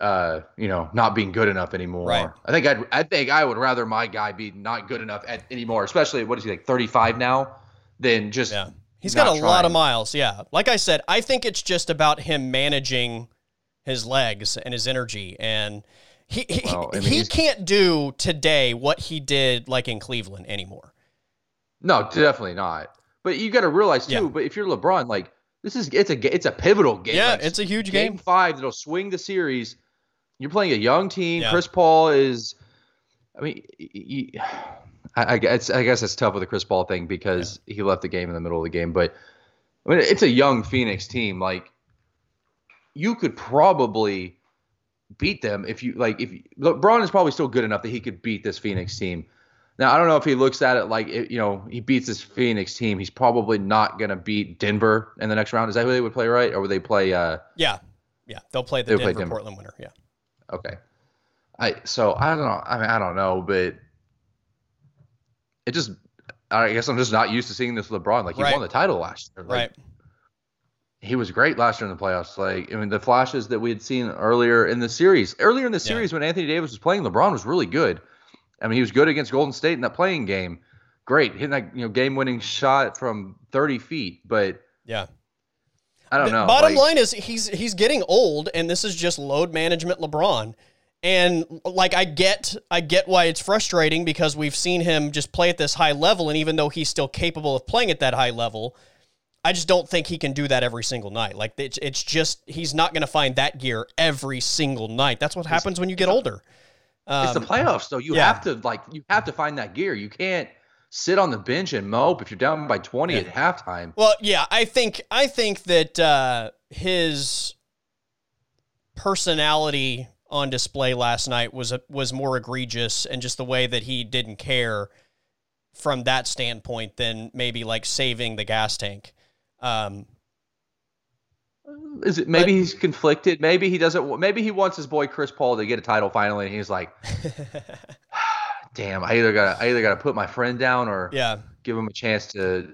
uh, you know, not being good enough anymore. Right. I think I'd, I think I would rather my guy be not good enough at, anymore, especially what is he like 35 now, than just yeah. He's got a trying. lot of miles. Yeah. Like I said, I think it's just about him managing his legs and his energy and he he, well, I mean, he can't do today what he did like in Cleveland anymore. No, definitely not. But you got to realize too. Yeah. But if you're LeBron, like this is it's a it's a pivotal game. Yeah, it's a huge game. Game five that'll swing the series. You're playing a young team. Yeah. Chris Paul is. I mean, I, I, guess I guess it's tough with the Chris Paul thing because yeah. he left the game in the middle of the game. But I mean, it's a young Phoenix team. Like you could probably beat them if you like. If LeBron is probably still good enough that he could beat this Phoenix team. Now I don't know if he looks at it like you know he beats this Phoenix team. He's probably not gonna beat Denver in the next round. Is that who they would play, right? Or would they play? Uh, yeah, yeah, they'll play the Denver, play Denver Portland winner. Yeah. Okay. I so I don't know. I mean I don't know, but it just I guess I'm just not used to seeing this LeBron. Like he right. won the title last year. Like, right. He was great last year in the playoffs. Like I mean the flashes that we had seen earlier in the series. Earlier in the series yeah. when Anthony Davis was playing, LeBron was really good. I mean he was good against Golden State in that play-in game. Great. Hitting that, you know, game winning shot from thirty feet. But yeah. I don't know. Bottom like, line is he's he's getting old, and this is just load management LeBron. And like I get I get why it's frustrating because we've seen him just play at this high level, and even though he's still capable of playing at that high level, I just don't think he can do that every single night. Like it's it's just he's not going to find that gear every single night. That's what happens when you get older. Um, it's the playoffs, though. You yeah. have to like you have to find that gear. You can't sit on the bench and mope if you're down by 20 Yeah. at halftime. Well, yeah, I think I think that uh, his personality on display last night was was more egregious, and just the way that he didn't care from that standpoint than maybe like saving the gas tank. Um, Is it maybe he's conflicted? Maybe he doesn't. Maybe he wants his boy Chris Paul to get a title finally, and he's like, "Damn, I either got I either got to put my friend down or yeah, give him a chance to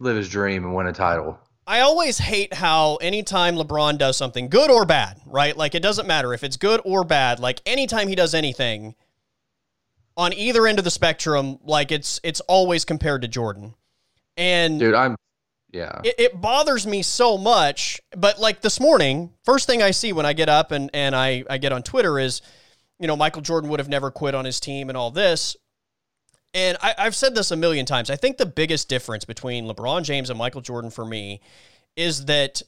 live his dream and win a title." I always hate how anytime LeBron does something good or bad, right? Like it doesn't matter if it's good or bad. Like anytime he does anything on either end of the spectrum, like it's it's always compared to Jordan. And Dude, I'm yeah. it, it bothers me so much. But like this morning, first thing I see when I get up and, and I, I get on Twitter is, you know, Michael Jordan would have never quit on his team and all this. And I, I've said this a million times. I think the biggest difference between LeBron James and Michael Jordan for me is that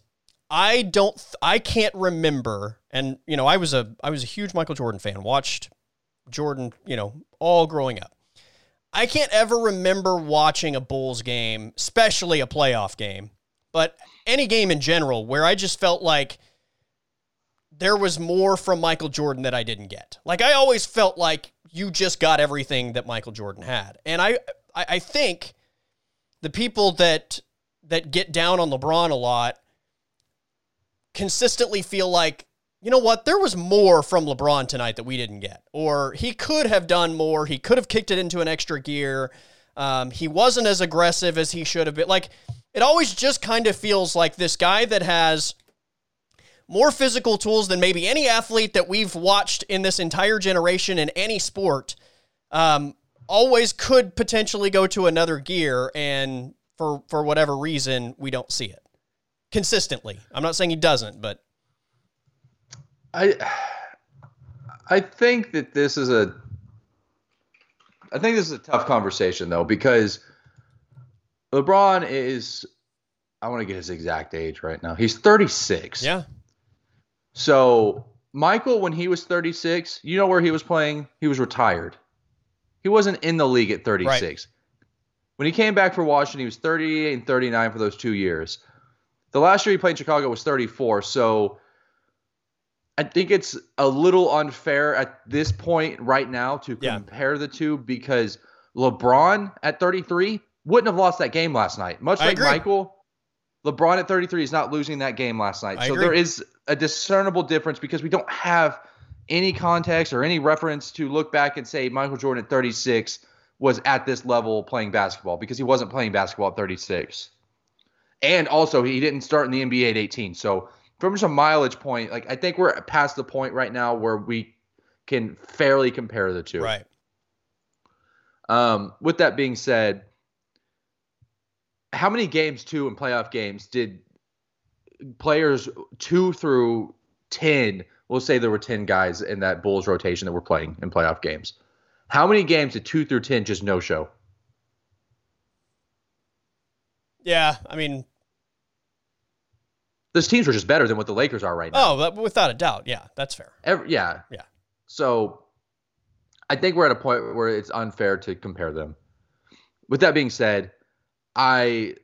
I don't, I can't remember. And you know, I was a, I was a huge Michael Jordan fan. Watched Jordan, you know, all growing up. I can't ever remember watching a Bulls game, especially a playoff game, but any game in general where I just felt like there was more from Michael Jordan that I didn't get. Like I always felt like you just got everything that Michael Jordan had. And I I, I think the people that that get down on LeBron a lot consistently feel like you know what? There was more from LeBron tonight that we didn't get, or he could have done more. He could have kicked it into an extra gear. Um, he wasn't as aggressive as he should have been. Like it always just kind of feels like this guy that has more physical tools than maybe any athlete that we've watched in this entire generation in any sport. Um, always could potentially go to another gear, and for for whatever reason, we don't see it consistently. I'm not saying he doesn't, but I I think that this is a I think this is a tough conversation though because LeBron is I want to get his exact age right now. He's 36. yeah, So Michael, when he was 36, you know where he was playing? He was retired. He wasn't in the league at 36. When he came back for Washington, he was 38 and 39 for those two years. The last year he played in Chicago was 34. So I think it's a little unfair at this point right now to Yeah. compare the two because LeBron at 33 wouldn't have lost that game last night. Much like. Michael, LeBron at 33 is not losing that game last night. I so agree. there is a discernible difference because we don't have any context or any reference to look back and say Michael Jordan at 36 was at this level playing basketball because he wasn't playing basketball at 36. And also he didn't start in the NBA at 18. So from just a mileage point, like I think we're past the point right now where we can fairly compare the two. right. Um, with that being said, how many games two and playoff games did players two through ten? We'll say there were ten guys in that Bulls rotation that were playing in playoff games. How many games did two through ten just no show? Yeah, I mean, Those teams were just better than what the Lakers are right now. oh, without a doubt, yeah, that's fair. Every, yeah. Yeah. So I think we're at a point where it's unfair to compare them. With that being said, I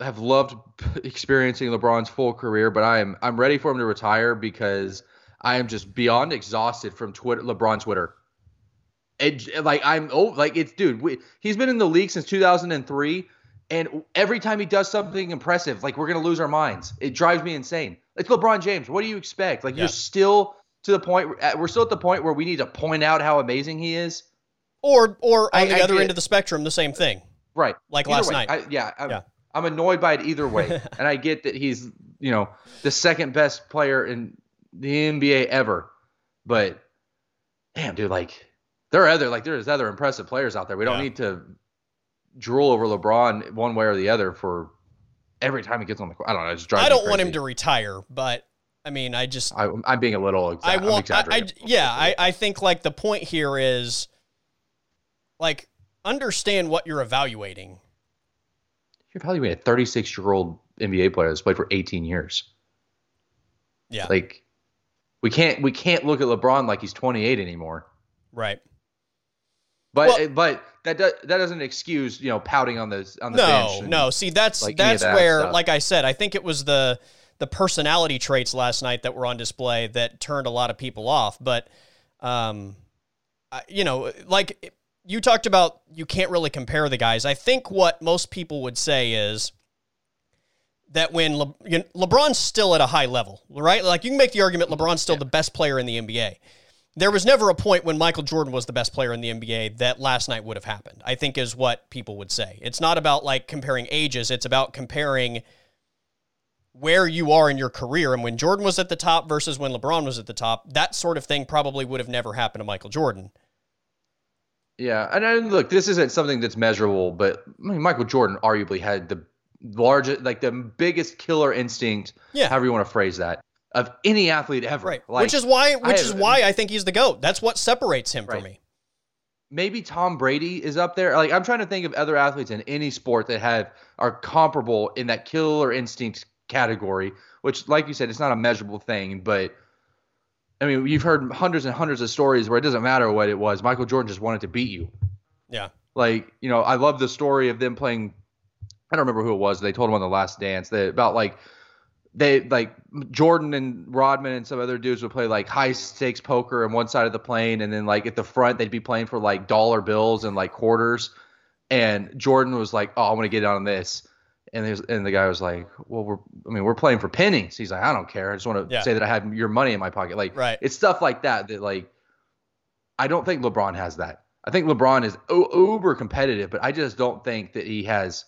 have loved experiencing LeBron's full career, but I am I'm ready for him to retire because I am just beyond exhausted from Twitter LeBron Twitter. It, like I'm oh like it's dude, we, he's been in the league since 2003 and every time he does something impressive, like we're gonna lose our minds. It drives me insane. It's LeBron James. What do you expect? Like Yeah. you're still to the point. We're still at the point where we need to point out how amazing he is. Or, or on I- the I other end of the spectrum, the same thing, Right. like Either last way, night. I, yeah, I'm, Yeah. I'm annoyed by it either way, and I get that he's you know the second best player in the NBA ever, but damn, dude, like there are other like there's other impressive players out there. We don't Yeah. need to drool over LeBron one way or the other for every time he gets on the court. I don't know. It just drives I don't want him to retire, but I mean, I just I, I'm being a little. Exa- I want, I, I, yeah, I, I think like the point here is like understand what you're evaluating. You're evaluating a 36 year old NBA player that's played for 18 years. Yeah. Like we can't we can't look at LeBron like he's 28 anymore. Right. But Well- but that does, that doesn't excuse you know pouting on the on the No, bench. and- no. See, that's like that's that where, stuff. like I said, I think it was the the personality traits last night that were on display that turned a lot of people off. But, um, I- you know, like you talked about, you can't really compare the guys. I think what most people would say is that when Le, you know, LeBron's still at a high level, right? Like you can make the argument LeBron's still the best player in the NBA. There was never a point when Michael Jordan was the best player in the NBA that last night would have happened. I think is what people would say. It's not about like comparing ages, it's about comparing where you are in your career and when Jordan was at the top versus when LeBron was at the top. That sort of thing probably would have never happened to Michael Jordan. Yeah, and, and look, this isn't something that's measurable, but I mean, Michael Jordan arguably had the largest, like the biggest killer instinct, Yeah. however you want to phrase that, of any athlete ever. Right. Like, which is why which is why I think he's the GOAT. That's what separates him Right. from me. maybe Tom Brady is up there. Like I'm trying to think of other athletes in any sport that have are comparable in that killer instinct category, which like you said, it's not a measurable thing, but I mean, you've heard hundreds and hundreds of stories where it doesn't matter what it was. Michael Jordan just wanted to beat you. Yeah. Like, you know, I love the story of them playing I don't remember who it was. They told him on the last dance that about like they like Jordan and Rodman and some other dudes would play like high stakes poker on one side of the plane, and then like at the front they'd be playing for like dollar bills and like quarters. And Jordan was like, "Oh, I want to get on this," and there's and the guy was like, "Well, we're I mean we're playing for pennies." He's like, "I don't care. I just want to Yeah. say that I have your money in my pocket." Like, Right. it's stuff like that that like I don't think LeBron has that. I think LeBron is uber competitive, but I just don't think that he has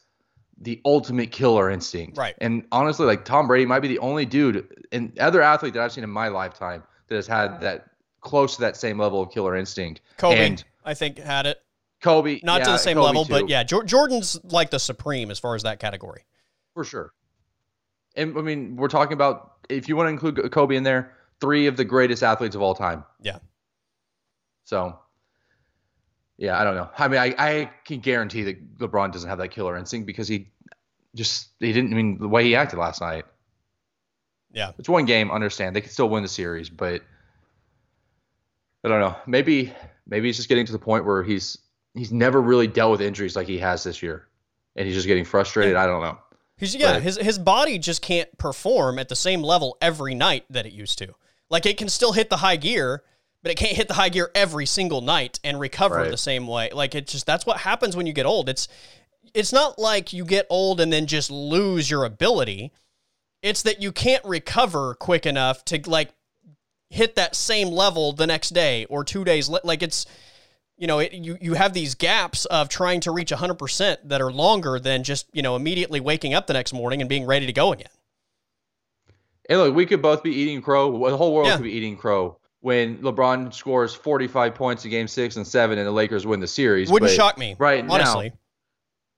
the ultimate killer instinct. Right. And honestly, like Tom Brady might be the only dude and other athlete that I've seen in my lifetime that has had that close to that same level of killer instinct. Kobe, And I think, had it. Kobe, Not to the same Kobe level, too, but yeah, Jordan's like the supreme as far as that category. for sure. And I mean, we're talking about if you want to include Kobe in there, three of the greatest athletes of all time. Yeah. So, yeah, I don't know. I mean, I, I can guarantee that LeBron doesn't have that killer instinct because he just he didn't I mean the way he acted last night. Yeah. It's one game, understand. They could still win the series, but I don't know. Maybe maybe he's just getting to the point where he's he's never really dealt with injuries like he has this year. And he's just getting frustrated. I don't know. He's yeah, But- his his body just can't perform at the same level every night that it used to. Like it can still hit the high gear, but it can't hit the high gear every single night and recover Right. the same way. Like it just that's what happens when you get old. It's it's not like you get old and then just lose your ability. It's that you can't recover quick enough to like hit that same level the next day or 2 days like it's you know, it, you you have these gaps of trying to reach 100% that are longer than just, you know, immediately waking up the next morning and being ready to go again. And look, we could both be eating crow. The whole world Yeah. could be eating crow when LeBron scores 45 points in game six and seven and the Lakers win the series. Wouldn't But shock me, right honestly. now.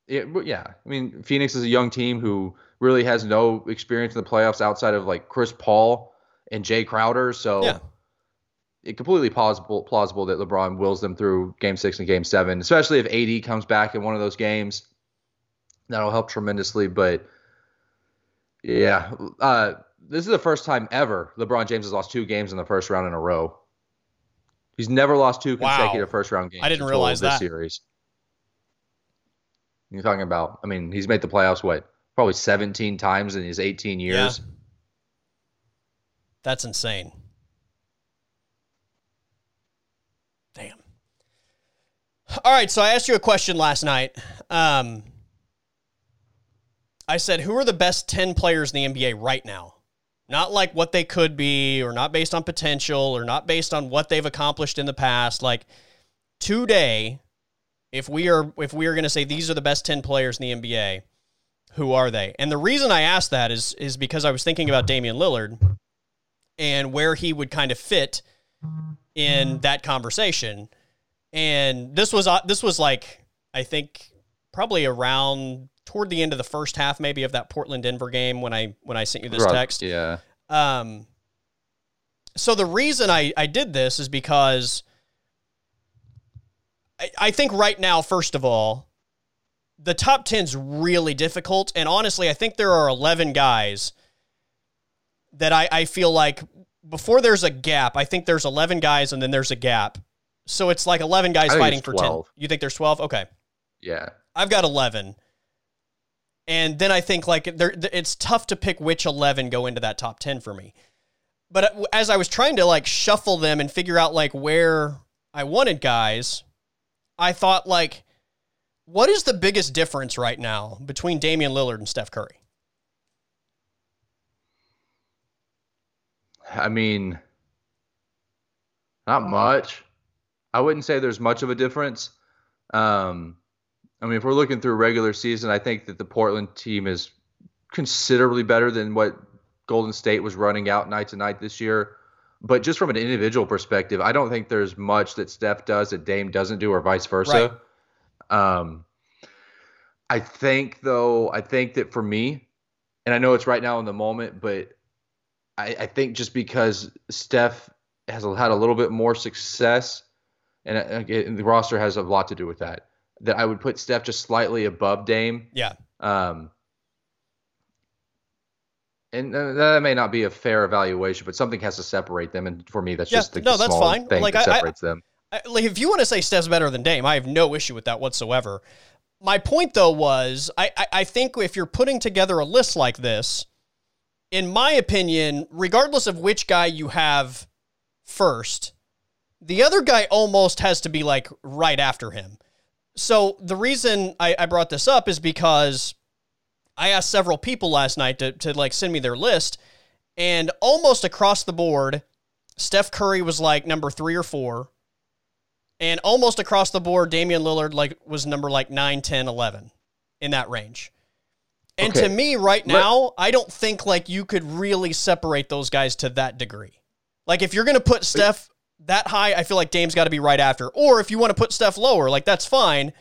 Yeah, but yeah. I mean, Phoenix is a young team who really has no experience in the playoffs outside of like Chris Paul and Jae Crowder. So Yeah. it completely plausible plausible that LeBron wills them through game six and game seven, especially if AD comes back in one of those games. That'll help tremendously. But yeah, uh, this is the first time ever LeBron James has lost two games in the first round in a row. He's never lost two Wow. consecutive first round games. I didn't realize this that. series. You're talking about, I mean, he's made the playoffs what, probably 17 times in his 18 years. That's insane. Damn. All right, so I asked you a question last night. Um, I said, who are the best 10 players in the NBA right now? Not like what they could be, or not based on potential, or not based on what they've accomplished in the past. Like today, if we are if we are going to say these are the best 10 players in the NBA, who are they? And the reason I asked that is is because I was thinking about Damian Lillard and where he would kind of fit in that conversation. And this was uh, this was like I think probably around toward the end of the first half maybe of that Portland Denver game when I when I sent you this Right, text. Yeah. Um, so the reason I, I did this is because I, I think right now, first of all, the top 10's really difficult. And honestly, I think there are 11 guys that I, I feel like before there's a gap, I think there's 11 guys and then there's a gap So it's like 11 guys fighting for 10. You think there's 12? Okay. Yeah. I've got 11. And then I think like there it's tough to pick which 11 go into that top 10 for me. But uh, as I was trying to like shuffle them and figure out like where I wanted guys, I thought like what is the biggest difference right now between Damian Lillard and Steph Curry? I mean, not much. I wouldn't say there's much of a difference. Um, I mean, if we're looking through regular season, I think that the Portland team is considerably better than what Golden State was running out night to night this year. But just from an individual perspective, I don't think there's much that Steph does that Dame doesn't do, or vice versa. Um, I think, though, I think that for me, and I know it's right now in the moment, but I, I think just because Steph has had a little bit more success, and, uh, and the roster has a lot to do with that, that I would put Steph just slightly above Dame. Yeah. Um, and that may not be a fair evaluation, but something has to separate them. And for me, that's Yeah, just the no, that's fine. thing Like, that I- I- separates them. I- like if you want to say Steph's better than Dame, I have no issue with that whatsoever. My point though was I, I, I think if you're putting together a list like this, in my opinion, regardless of which guy you have first, the other guy almost has to be like right after him. So the reason I, I brought this up is because I asked several people last night to, to like send me their list, and almost across the board, Steph Curry was like number three or four. And almost across the board, Damian Lillard like was number like 9, 10, 11 in that range. And Okay. to me right Let- now, I don't think like you could really separate those guys to that degree. Like if you're going to put Steph that high, I feel like Dame's got to be right after. Or if you want to put Steph lower, like that's fine.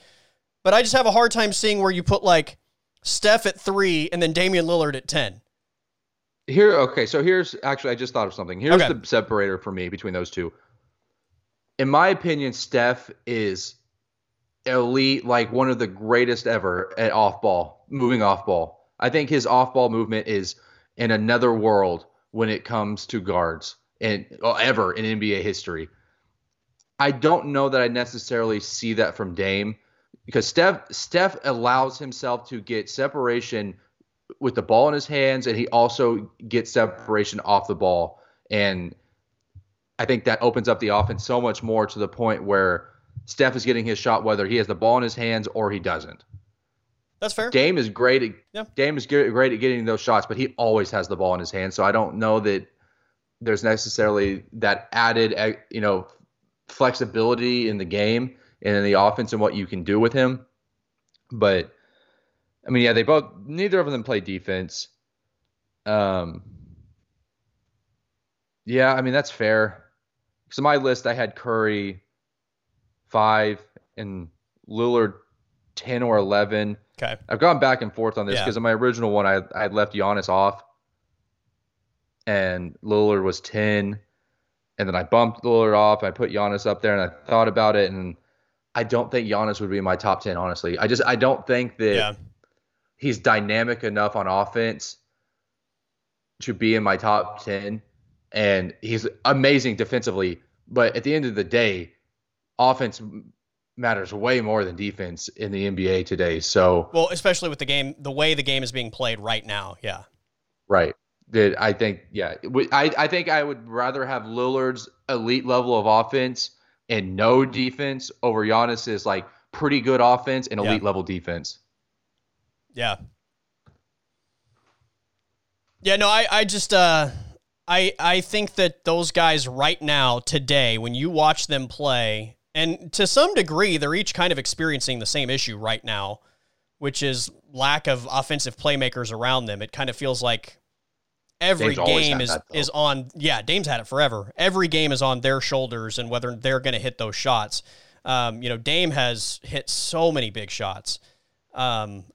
But I just have a hard time seeing where you put like Steph at 3 and then Damian Lillard at 10. Here, okay, so here's actually, I just thought of something. Here's Okay. the separator for me between those two. In my opinion, Steph is elite, like one of the greatest ever at off ball, moving off ball. I think his off ball movement is in another world when it comes to guards and ever in NBA history. I don't know that I necessarily see that from Dame because Steph Steph allows himself to get separation with the ball in his hands and he also gets separation off the ball and I think that opens up the offense so much more to the point where Steph is getting his shot whether he has the ball in his hands or he doesn't. That's fair. Dame is great at Yeah. Dame is great at getting those shots, but he always has the ball in his hands. So I don't know that there's necessarily that added, eh, you know, flexibility in the game and in the offense and what you can do with him. But I mean, yeah, they both neither of them play defense. Um, yeah, I mean that's fair. So my list, I had Curry five and Lillard ten or eleven. Okay. I've gone back and forth on this Yeah. because in my original one, I I had left Giannis off, and Lillard was ten, and then I bumped Lillard off. I put Giannis up there, and I thought about it, and I don't think Giannis would be in my top ten. Honestly, I just I don't think that Yeah. he's dynamic enough on offense to be in my top 10 and he's amazing defensively but at the end of the day offense matters way more than defense in the NBA today so Well, especially with the game, the way the game is being played right now. Yeah. right that I think yeah I, I think I would rather have Lillard's elite level of offense and no defense over Giannis's like pretty good offense and Yeah. elite level defense Yeah. Yeah, no, I, I just uh I I think that those guys right now, today, when you watch them play, and to some degree, they're each kind of experiencing the same issue right now, which is lack of offensive playmakers around them. It kind of feels like every Dame's game is is on yeah, Dame's had it forever. Every game is on their shoulders and whether they're gonna hit those shots. Um, you know, Dame has hit so many big shots. Um,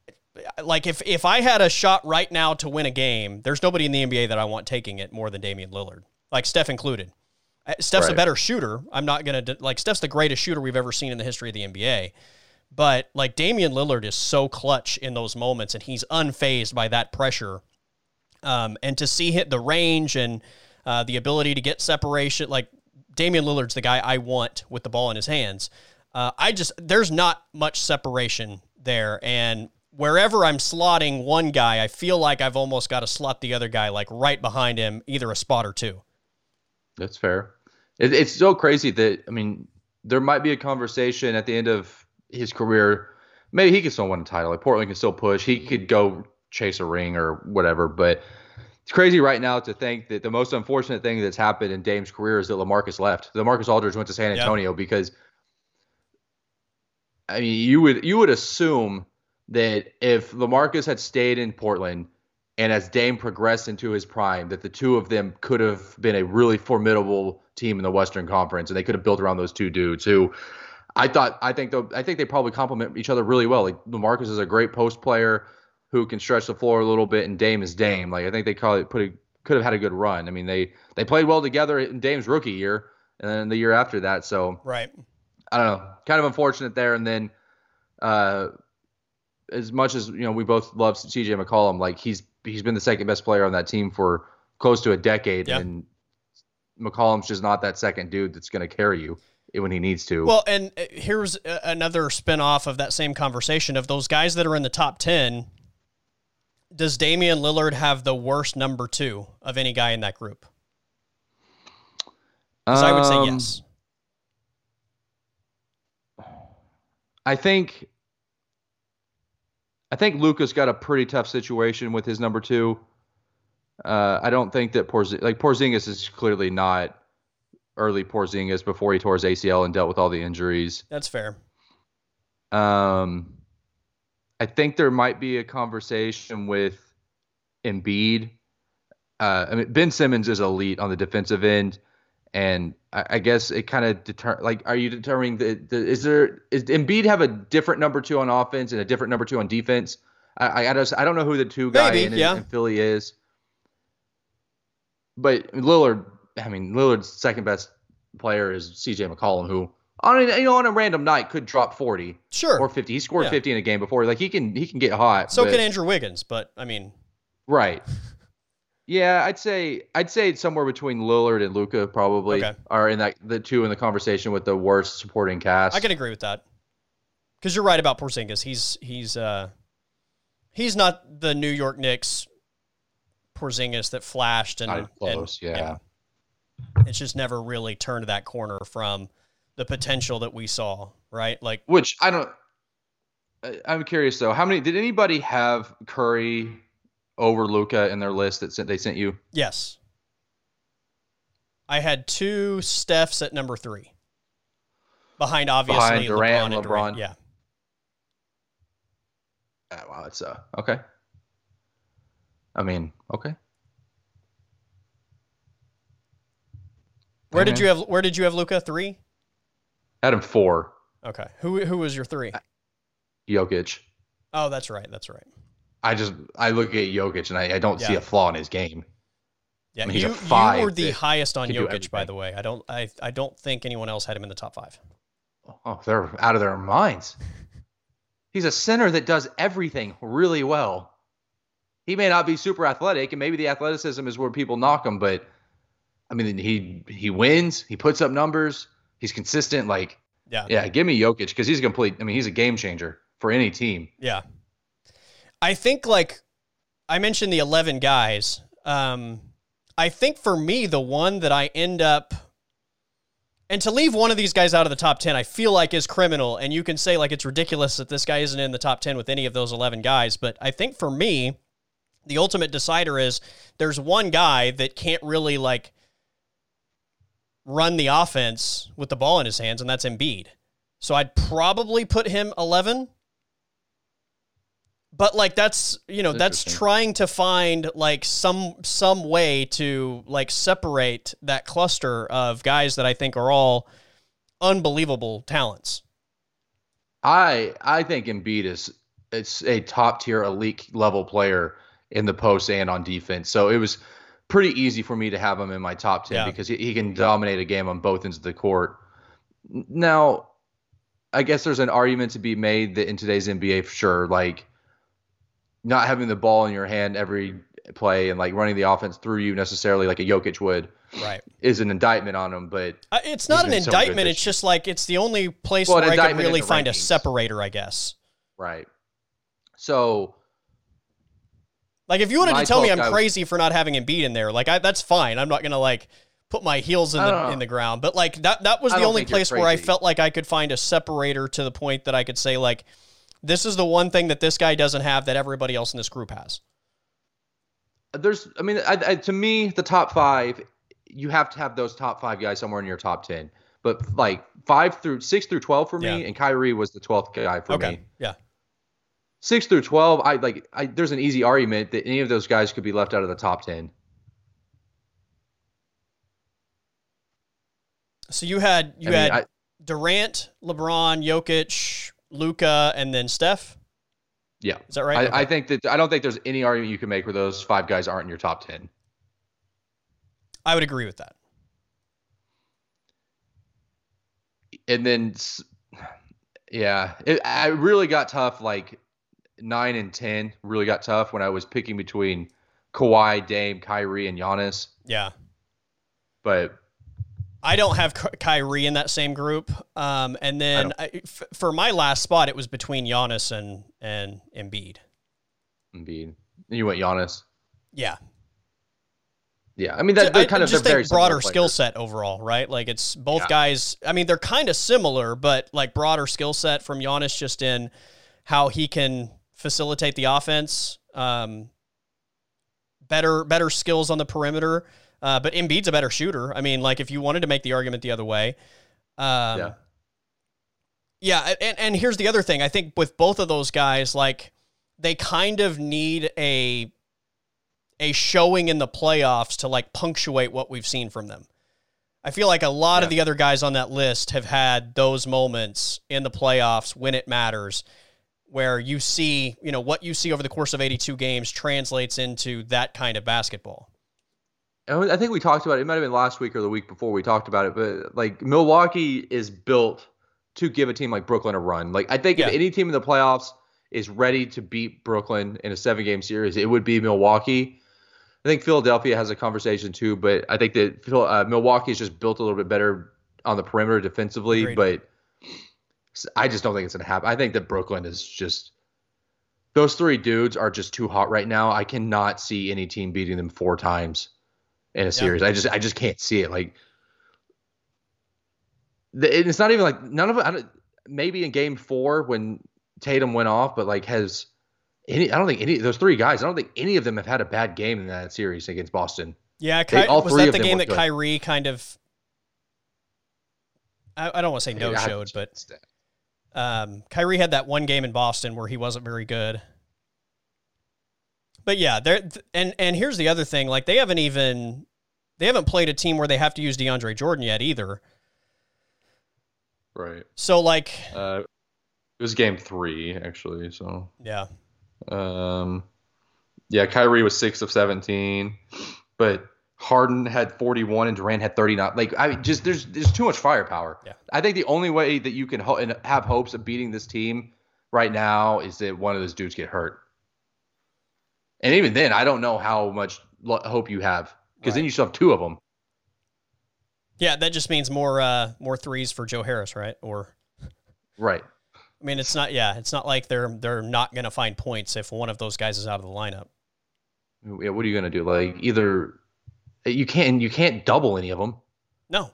like if if I had a shot right now to win a game, there's nobody in the NBA that I want taking it more than Damian Lillard, like Steph included. Uh, Steph's a better shooter. I'm not gonna like Steph's the greatest shooter we've ever seen in the history of the NBA. But like Damian Lillard is so clutch in those moments, and he's unfazed by that pressure. Um, and to see hit the range and uh, the ability to get separation, like Damian Lillard's the guy I want with the ball in his hands. Uh, I just there's not much separation there, and wherever I'm slotting one guy, I feel like I've almost got to slot the other guy like right behind him, either a spot or two. That's fair. It, it's so crazy that I mean, there might be a conversation at the end of his career. Maybe he could still win a title. Like Portland can still push. He could go chase a ring or whatever. But it's crazy right now to think that the most unfortunate thing that's happened in Dame's career is that LaMarcus left. LaMarcus Aldridge went to San Antonio because I mean, you would you would assume that if LaMarcus had stayed in Portland and as Dame progressed into his prime, that the two of them could have been a really formidable team in the Western Conference, and they could have built around those two dudes who. I thought I think though I think they probably complement each other really well. Like LaMarcus is a great post player who can stretch the floor a little bit, and Dame is Dame. Like I think they probably put a, could have had a good run. I mean they they played well together in Dame's rookie year, and then the year after that. So right, I don't know, kind of unfortunate there. And then uh, as much as you know, we both love CJ McCollum. Like he's he's been the second best player on that team for close to a decade, yeah. and McCollum's just not that second dude that's going to carry you when he needs to. Well, and uh, here's another spin-off of that same conversation of those guys that are in the top 10. Does Damian Lillard have the worst number 2 of any guy in that group? Cuz um, I would say Um, yes. I think I think Luka's got a pretty tough situation with his number two. Uh, I don't think that Porz- like Porzingis is clearly not early Porzingis before he tore his ACL and dealt with all the injuries. That's fair. Um, I think there might be a conversation with Embiid. Uh, I mean, Ben Simmons is elite on the defensive end, and I, I guess it kind of deter. Like, are you determining that? The, is there is Embiid have a different number two on offense and a different number two on defense? I I, I just I don't know who the two guy Maybe, in, yeah. in Philly is. But Lillard, I mean, Lillard's second best player is C.J. McCollum, who on a, you know on a random night could drop forty Sure. or 50. He scored Yeah. 50 in a game before. Like he can he can get hot. so but- can Andrew Wiggins, but I mean, Right. Yeah, I'd say I'd say it's somewhere between Lillard and Luka probably Okay. are in that the two in the conversation with the worst supporting cast. I can agree with that. Cuz you're right about Porzingis. He's he's uh he's not the New York Knicks Porzingis that flashed and, Not close, and- yeah. It's just never really turned that corner from the potential that we saw, right? Like Which I don't. I- I'm curious though. How many did anybody have Curry over Luka in their list that sent, they sent you? Yes. I had two Stephs at number three. Behind obviously Behind Durant LeBron and and Durant. Yeah. Uh, wow, that's uh okay. I mean, okay. Where did you have where did you have Luka? Three? Had him four. Okay. Who who was your three? Uh, Jokic. Oh, that's right. That's right. I just I look at Jokic and I, I don't see a flaw in his game. Yeah, I mean, he's you, five you were the highest on Jokic, by the way. I don't I, I don't think anyone else had him in the top five. Oh, they're out of their minds. He's a center that does everything really well. He may not be super athletic, and maybe the athleticism is where people knock him, but I mean, he he wins, he puts up numbers, he's consistent. Like, Yeah. yeah, give me Jokic because he's a complete. I mean, he's a game changer for any team. Yeah. I think like I mentioned the 11 guys. Um I think for me the one that I end up and to leave one of these guys out of the top 10 I feel like is criminal and you can say like it's ridiculous that this guy isn't in the top 10 with any of those 11 guys, but I think for me the ultimate decider is there's one guy that can't really like run the offense with the ball in his hands and that's Embiid. So I'd probably put him 11 but like that's you know that's trying to find like some some way to like separate that cluster of guys that I think are all unbelievable talents. I I think Embiid is it's a top tier elite level player in the post and on defense. So it was pretty easy for me to have him in my top 10 Yeah. because he, he can dominate a game on both ends of the court. Now, I guess there's an argument to be made that in today's NBA for sure, like not having the ball in your hand every play and like running the offense through you necessarily like a Jokic would Right. is an indictment on him. But Uh, it's not an been so indictment. It's just like it's the only place Well, where I indictment in really find a separator, I guess. right, so Like if you wanted My to tell me I'm crazy for not having Embiid in there, like I, that's fine. I'm not gonna like put my heels in the know. in the ground. But like that that was the only place where I felt like I could find a separator to the point that I could say like this is the one thing that this guy doesn't have that everybody else in this group has. there's I mean I, I, to me the top five you have to have those top five guys somewhere in your top ten. But like five through six through twelve for me, Yeah. and Kyrie was the twelfth guy for okay. me. Yeah. Six through twelve, I like. I, there's an easy argument that any of those guys could be left out of the top ten. So you had you I mean, had I- Durant, LeBron, Jokic, Luka, and then Steph. Yeah, Is that right? I, Okay. I think that I don't think there's any argument you can make where those five guys aren't in your top ten. I would agree with that. And then, yeah, it, I really got tough. Like nine and ten really got tough when I was picking between Kawhi, Dame, Kyrie, and Giannis. Yeah. But I don't have Ky- Kyrie in that same group. Um, and then I f- for my last spot, it was between Giannis and and Embiid. Embiid, you went Giannis. Yeah, Yeah, I mean that I kind of just they're very think broader skill set overall, right? Like it's both Yeah. guys. I mean, they're kind of similar, but like broader skill set from Giannis, just in how he can facilitate the offense. Um, better better skills on the perimeter. Uh, but Embiid's a better shooter. I mean, like if you wanted to make the argument the other way. Um, Yeah. Yeah, and, and here's the other thing. I think with both of those guys, like they kind of need a a showing in the playoffs to like punctuate what we've seen from them. I feel like a lot of the other guys on that list have had those moments in the playoffs when it matters where you see, you know, what you see over the course of 82 games translates into that kind of basketball. I think we talked about it. It might have been last week or the week before we talked about it, but like Milwaukee is built to give a team like Brooklyn a run. Like I think Yeah. if any team in the playoffs is ready to beat Brooklyn in a seven game series, it would be Milwaukee. I think Philadelphia has a conversation too, but I think that uh, Milwaukee is just built a little bit better on the perimeter defensively. Agreed. But I just don't think it's going to happen. I think that Brooklyn is just those three dudes are just too hot right now. I cannot see any team beating them four times in a series. I just I just can't see it. Like the, it's not even like none of it. I don't, maybe in Game Four when Tatum went off, but like has any? I don't think any those three guys. I don't think any of them have had a bad game in that series against Boston. Yeah, They- all was three that the game that good. Kyrie kind of I don't want to say no showed, but um, Kyrie had that one game in Boston where he wasn't very good. But yeah, there and and here's the other thing: like they haven't even they haven't played a team where they have to use DeAndre Jordan yet either. right. So like, Uh, it was Game Three actually. So yeah, Um, yeah, Kyrie was six of seventeen, but Harden had forty-one and Durant had thirty-nine. Like, I just there's there's too much firepower. Yeah. I think the only way that you can ho- and have hopes of beating this team right now is that one of those dudes get hurt. And even then, I don't know how much lo- hope you have because then you still have two of them. yeah, that just means more uh more threes for Joe Harris, right? Or Right. I mean, it's not yeah, it's not like they're they're not going to find points if one of those guys is out of the lineup. Yeah. What are you gonna do? Like either you can't you can't double any of them. No,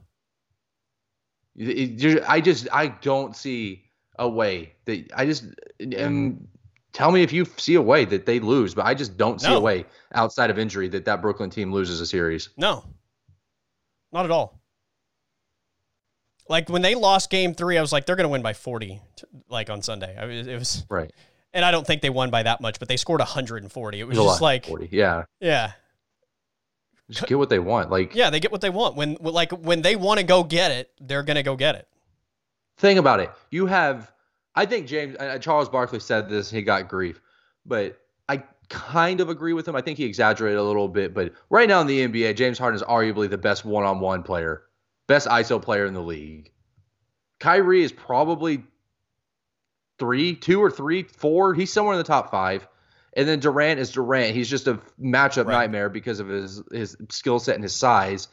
It- it- I just I don't see a way that I just and mm-hmm. tell me if you see a way that they lose, but I just don't see No. a way outside of injury that that Brooklyn team loses a series. No, not at all. Like when they lost Game Three, I was like, they're going to win by forty, like on Sunday. I mean, it was, Right. and I don't think they won by that much, but they scored hundred and forty. It was There's a just like, 40. Yeah. yeah, Just get what they want. Like yeah, they get what they want. When like when they want to go get it, they're going to go get it. thing about it, you have I think James uh, Charles Barkley said this, he got grief, but I kind of agree with him. I think he exaggerated a little bit, but right now in the NBA, James Harden is arguably the best one-on-one player, best ISO player in the league. Kyrie is probably three, two or three, four. He's somewhere in the top five. And then Durant is Durant. He's just a matchup Right. nightmare because of his his skill set and his size.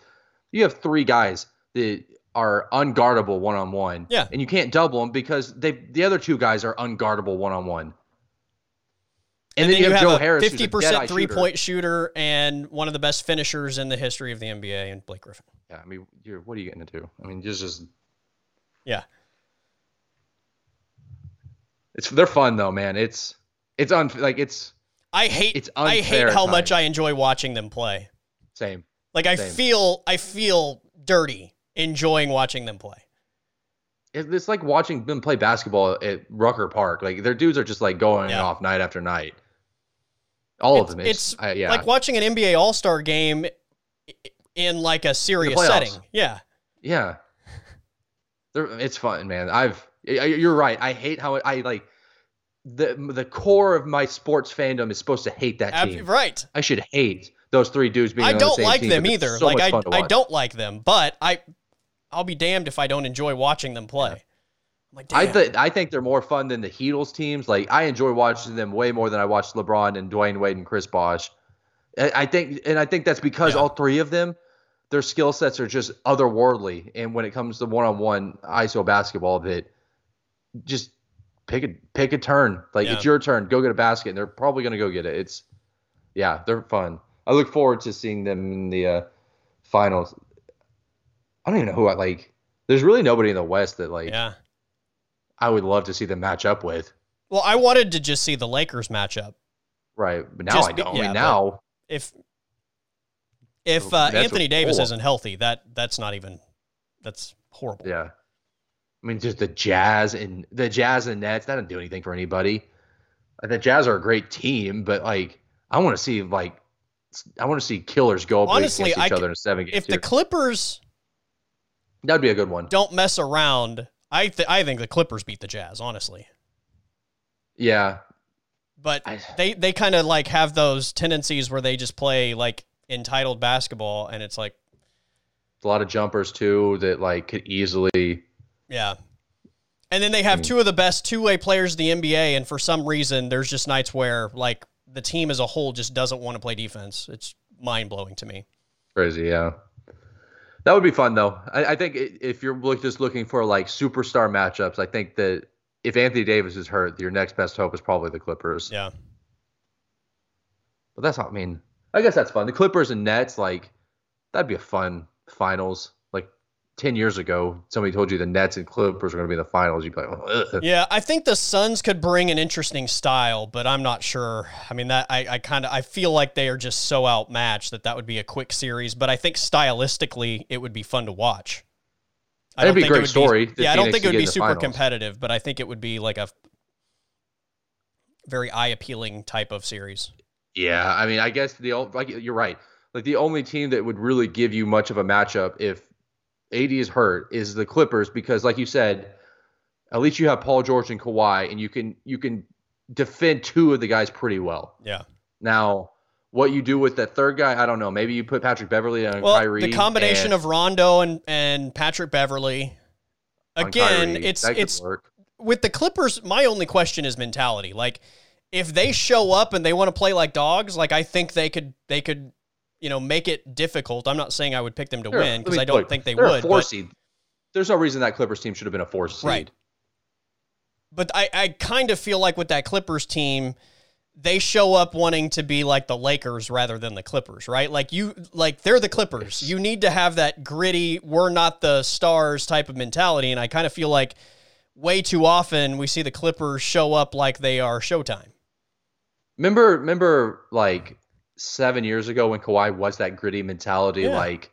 You have three guys that are unguardable one on one. Yeah. And you can't double them because they the other two guys are unguardable one on one. And, then, you have, Joe Harris, fifty percent three shooter. point shooter and one of the best finishers in the history of the NBA, and Blake Griffin. Yeah, I mean, you're, what are you getting into? I mean, just just Yeah, it's they're fun though, man. It's it's un like it's I hate It's I hate how much. I enjoy watching them play. same. Like I Same. feel I feel dirty enjoying watching them play. It's like watching them play basketball at Rucker Park. Like their dudes are just like going Yeah. off night after night. All It's- of them. It's, it's I, yeah. Like watching an NBA All Star game in like a serious setting. Yeah. yeah. They're, it's fun, man. I've you're right. I hate how it, I like the the core of my sports fandom is supposed to hate that team. right. I should hate those three dudes being I on don't same like team, them either. so like I I don't like them, but I I'll be damned if I don't enjoy watching them play. I'm like, I th- I think they're more fun than the Heatles teams. Like I enjoy watching them way more than I watched LeBron and Dwyane Wade and Chris Bosh. I, I think, and I think that's because Yeah. all three of them, their skill sets are just otherworldly. And when it comes to one-on-one ISO basketball, that just pick a pick a turn. Like Yeah. it's your turn. Go get a basket. And they're probably gonna go get it. It's yeah, they're fun. I look forward to seeing them in the uh, finals. I don't even know who I like. There's really nobody in the West that like yeah. I would love to see them match up with. Well, I wanted to just see the Lakers match up. Right. But now Just I don't. I yeah, mean, now, If if Oh, uh, Anthony Davis oh. isn't healthy, that that's not even that's horrible. yeah. I mean, just the Jazz and the Jazz and Nets, that didn't do anything for anybody. The Jazz are a great team, but like, I want to see like, I want to see killers go up Honestly, against each c- other in a seven game If the. Clippers That'd be a good one. don't mess around, I th- I think the Clippers beat the Jazz, honestly. Yeah. But I- they they kind of like have those tendencies where they just play like entitled basketball, and it's like, A lot of jumpers too that like could easily. Yeah. And then they have Mm. two of the best two way players in the NBA, and for some reason, there's just nights where like the team as a whole just doesn't want to play defense. It's mind blowing to me. Crazy, yeah. That would be fun though. I, I think if you're look, just looking for like superstar matchups, I think that if Anthony Davis is hurt, your next best hope is probably the Clippers. Yeah. But that's not. I mean, I guess that's fun. The Clippers and Nets, like that'd be a fun finals. Like ten years ago, somebody told you the Nets and Clippers are going to be in the finals. You'd be like, Ugh. Yeah, I think the Suns could bring an interesting style, but I'm not sure. I mean, that I, I kind of I feel like they are just so outmatched that that would be a quick series. But I think stylistically, it would be fun to watch. I That'd don't be a great story, the yeah, I don't think it would be super finals. competitive, but I think it would be like a very eye appealing type of series. yeah. I mean, I guess the like you're right. Like the only team that would really give you much of a matchup if AD is hurt is the Clippers because, like you said, at least you have Paul George and Kawhi, and you can you can defend two of the guys pretty well. Yeah. Now, what you do with that third guy, I don't know. Maybe you put Patrick Beverley on Well, Kyrie. the combination and- of Rondo and and Patrick Beverley. Again, Kyrie, it's it's work. with the Clippers, my only question is mentality. Like, if they show up and they want to play like dogs, like I think they could, they could, you know, make it difficult. I'm not saying I would pick them to They're- win because I don't look, think they would. Four But, seed. There's no reason that Clippers team should have been a four seed. Right. but I, I kind of feel like with that Clippers team, they show up wanting to be like the Lakers rather than the Clippers, right? Like you, like they're the Clippers. You need to have that gritty, we're not the stars type of mentality. And I kind of feel like way too often we see the Clippers show up like they are Showtime. Remember, remember, like seven years ago when Kawhi was that gritty mentality, Yeah. like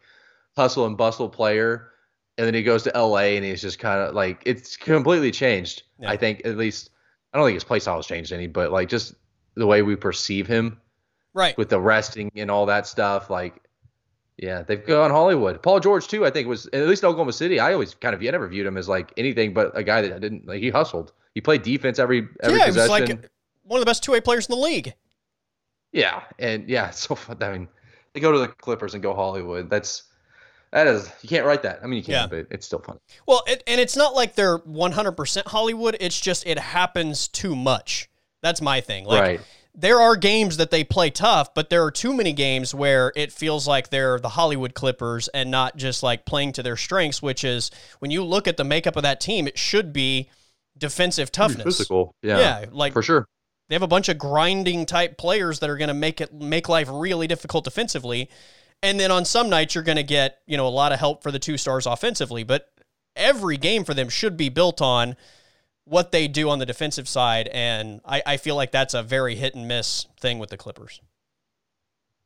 hustle and bustle player, and then he goes to LA and he's just kind of like it's completely changed. Yeah. I think at least I don't think his play style has changed any, but like just the way we perceive him Right. with the resting and all that stuff, like. Yeah, they've gone Hollywood. Paul George too. I think was at least in Oklahoma City. I always kind of I never viewed him as like anything but a guy that didn't like he hustled. He played defense every every yeah, he was possession. like one of the best two way players in the league. Yeah, and yeah, it's so fun. I mean, they go to the Clippers and go Hollywood. That's that is you can't write that. I mean, you can, Yeah. but it's still fun. Well, it, and it's not like they're 100% Hollywood. It's just it happens too much. That's my thing. Like right. there are games that they play tough, but there are too many games where it feels like they're the Hollywood Clippers and not just like playing to their strengths, which is when you look at the makeup of that team, it should be defensive toughness. Physical. Yeah. Yeah, like For sure. They have a bunch of grinding type players that are going to make it make life really difficult defensively. And then on some nights you're going to get, you know, a lot of help for the two stars offensively, but every game for them should be built on what they do on the defensive side and I, I feel like that's a very hit and miss thing with the Clippers.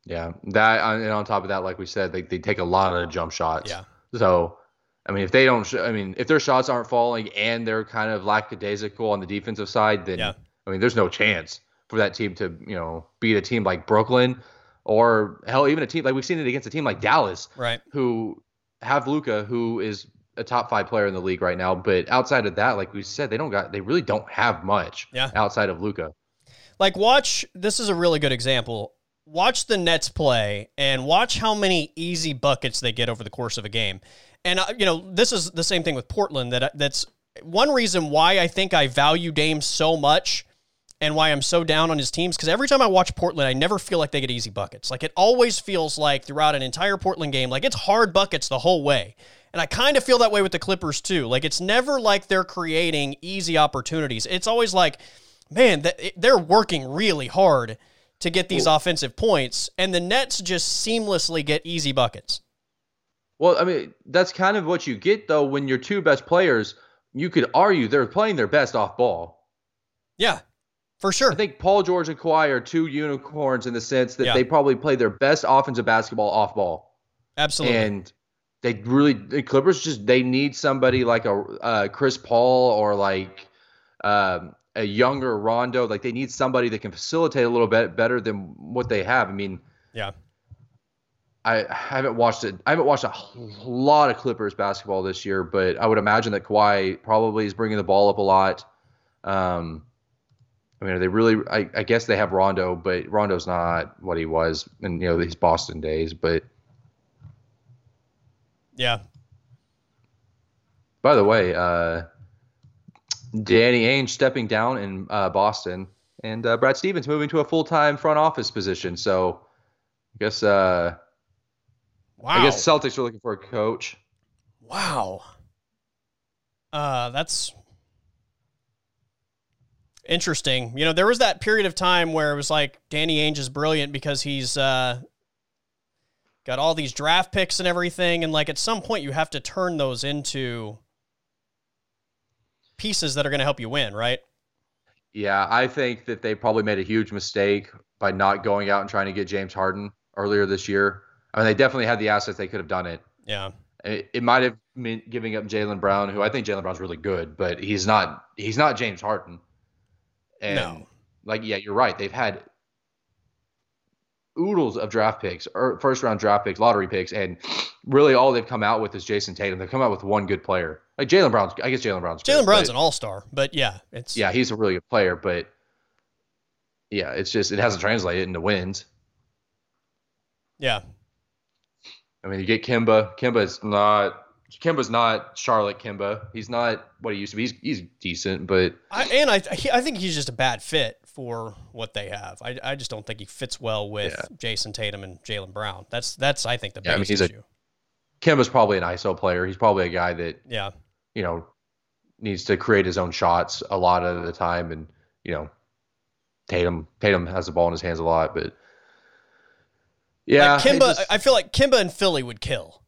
Yeah. That uh, and on top of that, like we said, they, they take a lot of jump shots. Yeah. So, I mean, if they don't, sh- I mean, if their shots aren't falling and they're kind of lackadaisical on the defensive side, then Yeah. I mean, there's no chance for that team to, you know, beat a team like Brooklyn or hell, even a team like we've seen it against a team like Dallas, Right. who have Luka, who is a top five player in the league right now. But outside of that, like we said, they don't got, they really don't have much Yeah. outside of Luka. Like watch this is a really good example. Watch the Nets play and watch how many easy buckets they get over the course of a game. And uh, you know, this is the same thing with Portland that that's one reason why I think I value Dame so much and why I'm so down on his teams cuz every time I watch Portland I never feel like they get easy buckets. Like it always feels like throughout an entire Portland game like it's hard buckets the whole way. And I kind of feel that way with the Clippers too. Like it's never like they're creating easy opportunities. It's always like man, they're working really hard to get these offensive points, and the Nets just seamlessly get easy buckets. Well, I mean, that's kind of what you get though when your two best players, you could argue they're playing their best off ball. Yeah, for sure. I think Paul George and Kawhi are two unicorns in the sense that Yeah. they probably play their best offensive basketball off ball. Absolutely. And they really the Clippers just they need somebody like a uh, Chris Paul or like um, a younger Rondo. Like they need somebody that can facilitate a little bit better than what they have. I mean, yeah. I haven't watched it. I haven't watched a lot of Clippers basketball this year, but I would imagine that Kawhi probably is bringing the ball up a lot. Um, I mean, are they really? I, I guess they have Rondo, but Rondo's not what he was in you know his Boston days. But Yeah. by the way, uh, Danny Ainge stepping down in uh, Boston, and uh, Brad Stevens moving to a full time front office position. So I guess uh, Wow. I guess Celtics are looking for a coach. wow. Uh, that's interesting. You know, there was that period of time where it was like Danny Ainge is brilliant because he's uh, got all these draft picks and everything, and like at some point you have to turn those into pieces that are going to help you win, right? Yeah, I think that they probably made a huge mistake by not going out and trying to get James Harden earlier this year. I mean, they definitely had the assets; they could have done it. Yeah. It, it might have meant giving up Jaylen Brown, who I think Jaylen Brown's really good, but he's not. He's not James Harden. And No. like, yeah, you're right. They've had oodles of draft picks or first round draft picks, lottery picks, and really all they've come out with is Jayson Tatum. They've come out with one good player. Like Jaylen Brown's, I guess Jaylen Brown's. Jaylen Brown's an all star, but yeah, it's yeah, he's a really good player, but yeah, it's just it hasn't translated into wins. yeah, I mean, you get Kemba. Kemba's not Kemba's not Charlotte Kemba. He's not what he used to be. He's he's decent, but I, and I he- I think he's just a bad fit for what they have. I, I just don't think he fits well with Yeah. Jayson Tatum and Jaylen Brown. That's that's I think the Yeah, I mean, biggest he's a- issue. Kemba's probably an ISO player. He's probably a guy that yeah, you know needs to create his own shots a lot of the time, and you know Tatum Tatum has the ball in his hands a lot, but yeah, like Kemba. just- I feel like Kemba and Philly would kill.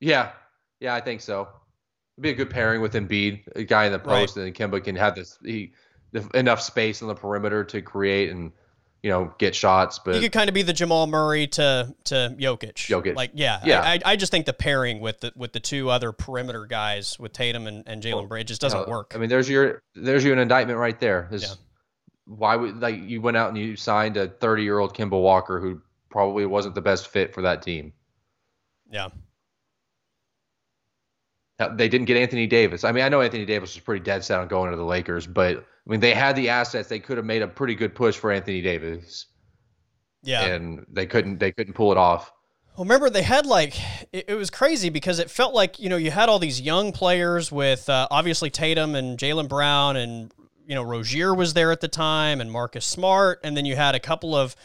Yeah, yeah, I think so. It'd be a good pairing with Embiid, a guy in the Right. post, and then Kemba can have this he, the, enough space on the perimeter to create and you know get shots. But he could kind of be the Jamal Murray to to Jokic. Jokic. Like yeah, Yeah. I, I, just think the pairing with the with the two other perimeter guys with Tatum and, and Jaylen Well, just doesn't uh, work. I mean, there's your there's your indictment right there. Is Yeah. why would like you went out and you signed a 30 year old Kemba Walker who probably wasn't the best fit for that team. yeah, They didn't get Anthony Davis. I mean, I know Anthony Davis was pretty dead set on going to the Lakers, but I mean, they had the assets. They could have made a pretty good push for Anthony Davis, yeah. and they couldn't. They couldn't pull it off. Well, remember they had like it, it was crazy because it felt like you know you had all these young players with uh, obviously Tatum and Jaylen Brown and you know, Rozier was there at the time and Marcus Smart. And then you had a couple of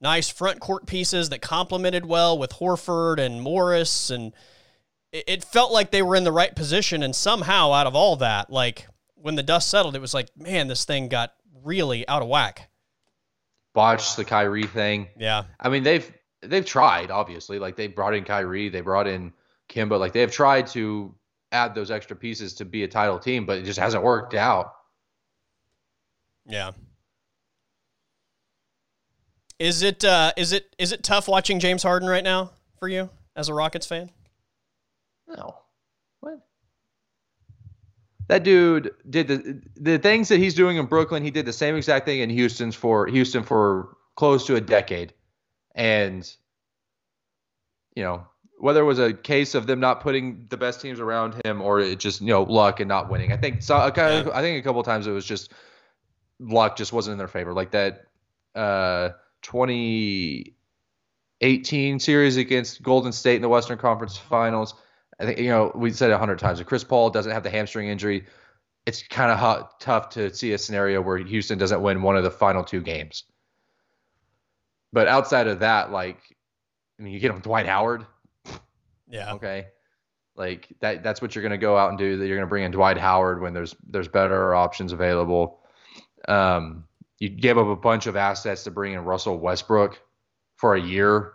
nice front court pieces that complemented well with Horford and Morris. And it, it felt like they were in the right position. And somehow, out of all that, like when the dust settled, it was like, man, this thing got really out of whack. Botched the Kyrie thing. Yeah. I mean, they've they've tried, obviously. Like they brought in Kyrie, they brought in Kemba. Like they've tried to add those extra pieces to be a title team, but it just hasn't worked out. Yeah. Is it uh, is it is it tough watching James Harden right now for you as a Rockets fan? No. What? That dude did the the things that he's doing in Brooklyn. He did the same exact thing in Houston's for Houston for close to a decade, and you know whether it was a case of them not putting the best teams around him or it just you know luck and not winning. I think so. I think a couple times it was just luck just wasn't in their favor. Like that uh, 2018 series against Golden State in the Western Conference Finals. I think you know we said a hundred times. If Chris Paul doesn't have the hamstring injury, it's kind of tough to see a scenario where Houston doesn't win one of the final two games. But outside of that, like, I mean, you get him Dwight Howard. Yeah. Okay. Like that. That's what you're going to go out and do. That you're going to bring in Dwight Howard when there's there's better options available. Um, you gave up a bunch of assets to bring in Russell Westbrook for a year.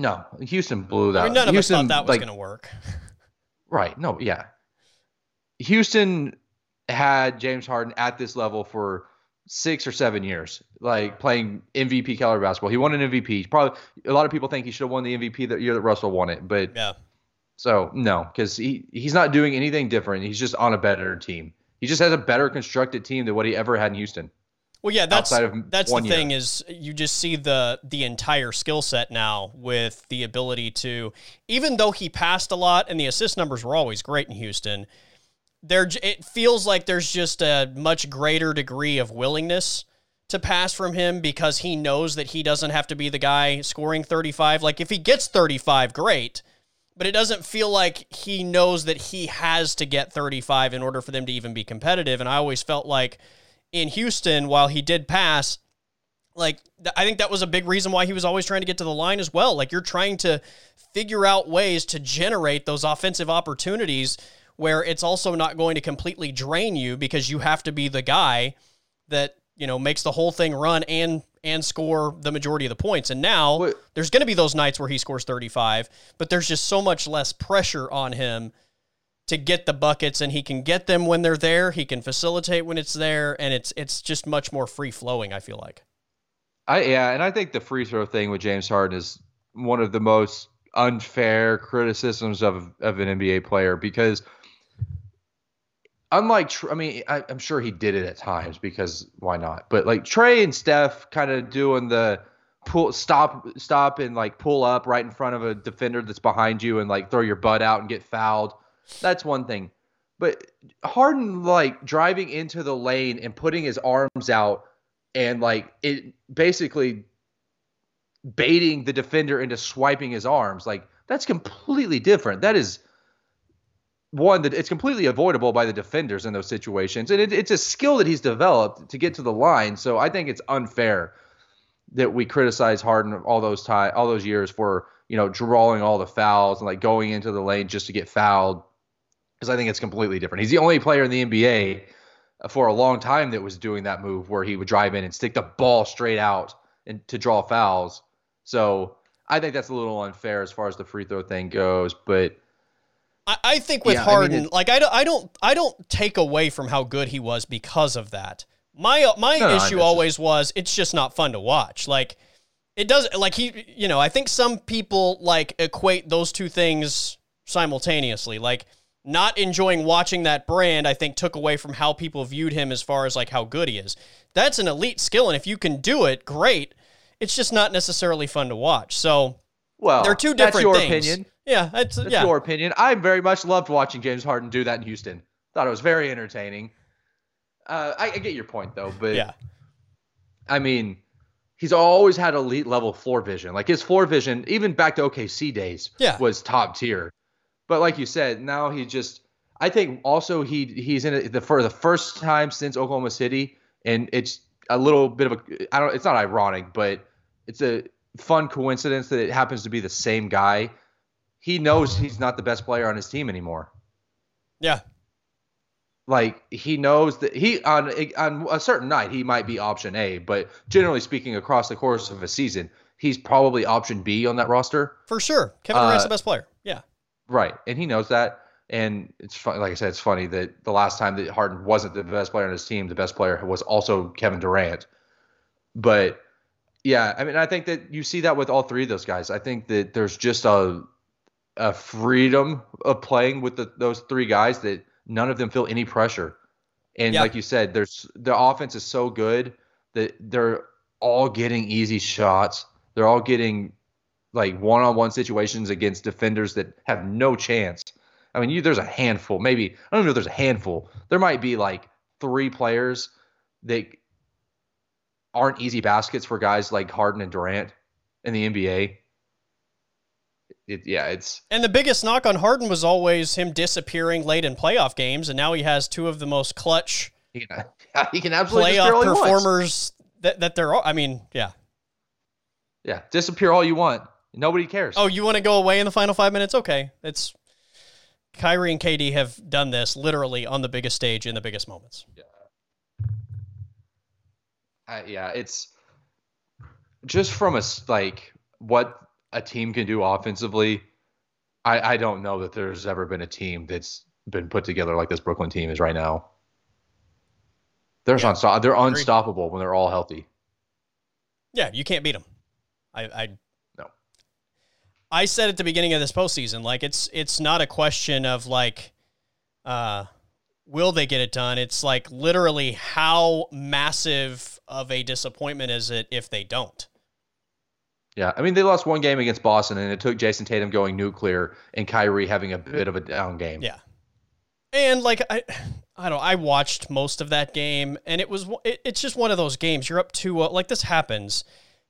No, Houston blew that. I mean, none Houston, of us thought that was like, going to work. Right. No, yeah. Houston had James Harden at this level for six or seven years, like playing MVP caliber basketball. He won an MVP. Probably a lot of people think he should have won the MVP that year that Russell won it, but yeah. So no, because he he's not doing anything different. He's just on a better team. He just has a better constructed team than what he ever had in Houston. Well, yeah, that's that's the thing year. is you just see the the entire skill set now with the ability to even though he passed a lot and the assist numbers were always great in Houston, there it feels like there's just a much greater degree of willingness to pass from him because he knows that he doesn't have to be the guy scoring 35. Like if he gets 35, great. But it doesn't feel like he knows that he has to get 35 in order for them to even be competitive. And I always felt like in Houston, while he did pass, like I think that was a big reason why he was always trying to get to the line as well. Like you're trying to figure out ways to generate those offensive opportunities where it's also not going to completely drain you because you have to be the guy that, you know, makes the whole thing run and and score the majority of the points. And now Wait. there's going to be those nights where he scores 35, but there's just so much less pressure on him to get the buckets and he can get them when they're there, he can facilitate when it's there and it's it's just much more free flowing, I feel like. I yeah, and I think the free throw thing with James Harden is one of the most unfair criticisms of of an NBA player because unlike I mean I, am sure he did it at times because why not? But like Trae and Steph kind of doing the pull stop stop and like pull up right in front of a defender that's behind you and like throw your butt out and get fouled. That's one thing. But Harden like driving into the lane and putting his arms out and like it basically baiting the defender into swiping his arms like that's completely different. That is one that it's completely avoidable by the defenders in those situations, and it, it's a skill that he's developed to get to the line. So I think it's unfair that we criticize Harden all those time, all those years for you know drawing all the fouls and like going into the lane just to get fouled, because I think it's completely different. He's the only player in the NBA for a long time that was doing that move where he would drive in and stick the ball straight out and to draw fouls. So I think that's a little unfair as far as the free throw thing goes, but I, I think with yeah, Harden, I mean, like I don't, I don't, I don't take away from how good he was because of that. My uh, my no, issue no, always was it's just not fun to watch. Like it does, like he, you know, I think some people like equate those two things simultaneously. Like not enjoying watching that brand, I think took away from how people viewed him as far as like how good he is. That's an elite skill, and if you can do it, great. It's just not necessarily fun to watch. So, well, they're two different that's your things. opinion. Yeah, that's, that's yeah. your opinion. I very much loved watching James Harden do that in Houston. Thought it was very entertaining. Uh, I, I, get your point though, but yeah, I mean, he's always had elite level floor vision. Like his floor vision, even back to OKC days, yeah. was top tier. But like you said, now he just I think also he he's in it the for the first time since Oklahoma City, and it's a little bit of a I don't it's not ironic, but it's a fun coincidence that it happens to be the same guy. He knows he's not the best player on his team anymore. Yeah. Like he knows that he on on a certain night he might be option A, but generally speaking, across the course of a season, he's probably option B on that roster. For sure, Kevin Durant's uh, the best player. Yeah. Right, and he knows that. And it's funny, like I said, it's funny that the last time that Harden wasn't the best player on his team, the best player was also Kevin Durant. But yeah, I mean, I think that you see that with all three of those guys. I think that there's just a a freedom of playing with the, those three guys that none of them feel any pressure. And yeah. like you said, there's the offense is so good that they're all getting easy shots. They're all getting like one-on-one situations against defenders that have no chance. I mean, you there's a handful, maybe I don't know if there's a handful. There might be like three players that aren't easy baskets for guys like Harden and Durant in the NBA. It, yeah, it's and the biggest knock on Harden was always him disappearing late in playoff games, and now he has two of the most clutch. Can, he can absolutely playoff performers that that they're. All, I mean, yeah, yeah, disappear all you want. Nobody cares. Oh, you want to go away in the final five minutes? Okay, it's Kyrie and KD have done this literally on the biggest stage in the biggest moments. Yeah uh, yeah, it's just from a like what a team can do offensively. I I don't know that there's ever been a team that's been put together like this Brooklyn team is right now. They're yeah, unsto- they're unstoppable when they're all healthy. Yeah, you can't beat them. I I. I said at the beginning of this postseason, like it's it's not a question of like, uh, will they get it done? It's like literally how massive of a disappointment is it if they don't? Yeah, I mean they lost one game against Boston, and it took Jayson Tatum going nuclear and Kyrie having a bit of a down game. Yeah, and like I, I don't. I watched most of that game, and it was it, it's just one of those games. You're up to uh, like this happens.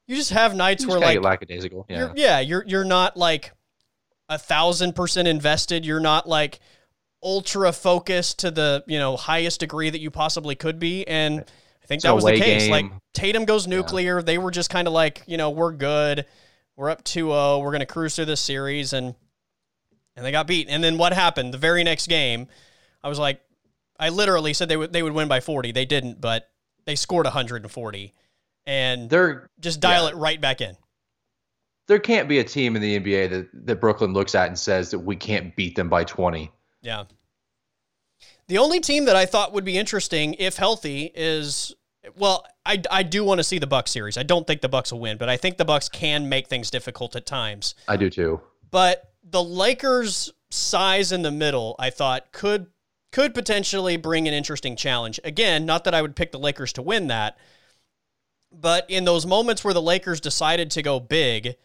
You just have nights you where like lackadaisical. Yeah, you're, yeah, you're you're not like a thousand percent invested. You're not like ultra focused to the you know highest degree that you possibly could be, and I think that was the case. Game. Like Tatum goes nuclear. Yeah. They were just kind of like, you know, we're good. We're up 2-0. We're going to cruise through this series and and they got beat. And then what happened? The very next game, I was like I literally said they would they would win by 40. They didn't, but they scored 140 and they're just dial yeah. it right back in. There can't be a team in the NBA that, that Brooklyn looks at and says that we can't beat them by 20. Yeah. The only team that I thought would be interesting if healthy is well, I, I do want to see the Bucks series. I don't think the Bucks will win, but I think the Bucks can make things difficult at times. I do too. But the Lakers' size in the middle, I thought could could potentially bring an interesting challenge. Again, not that I would pick the Lakers to win that, but in those moments where the Lakers decided to go big,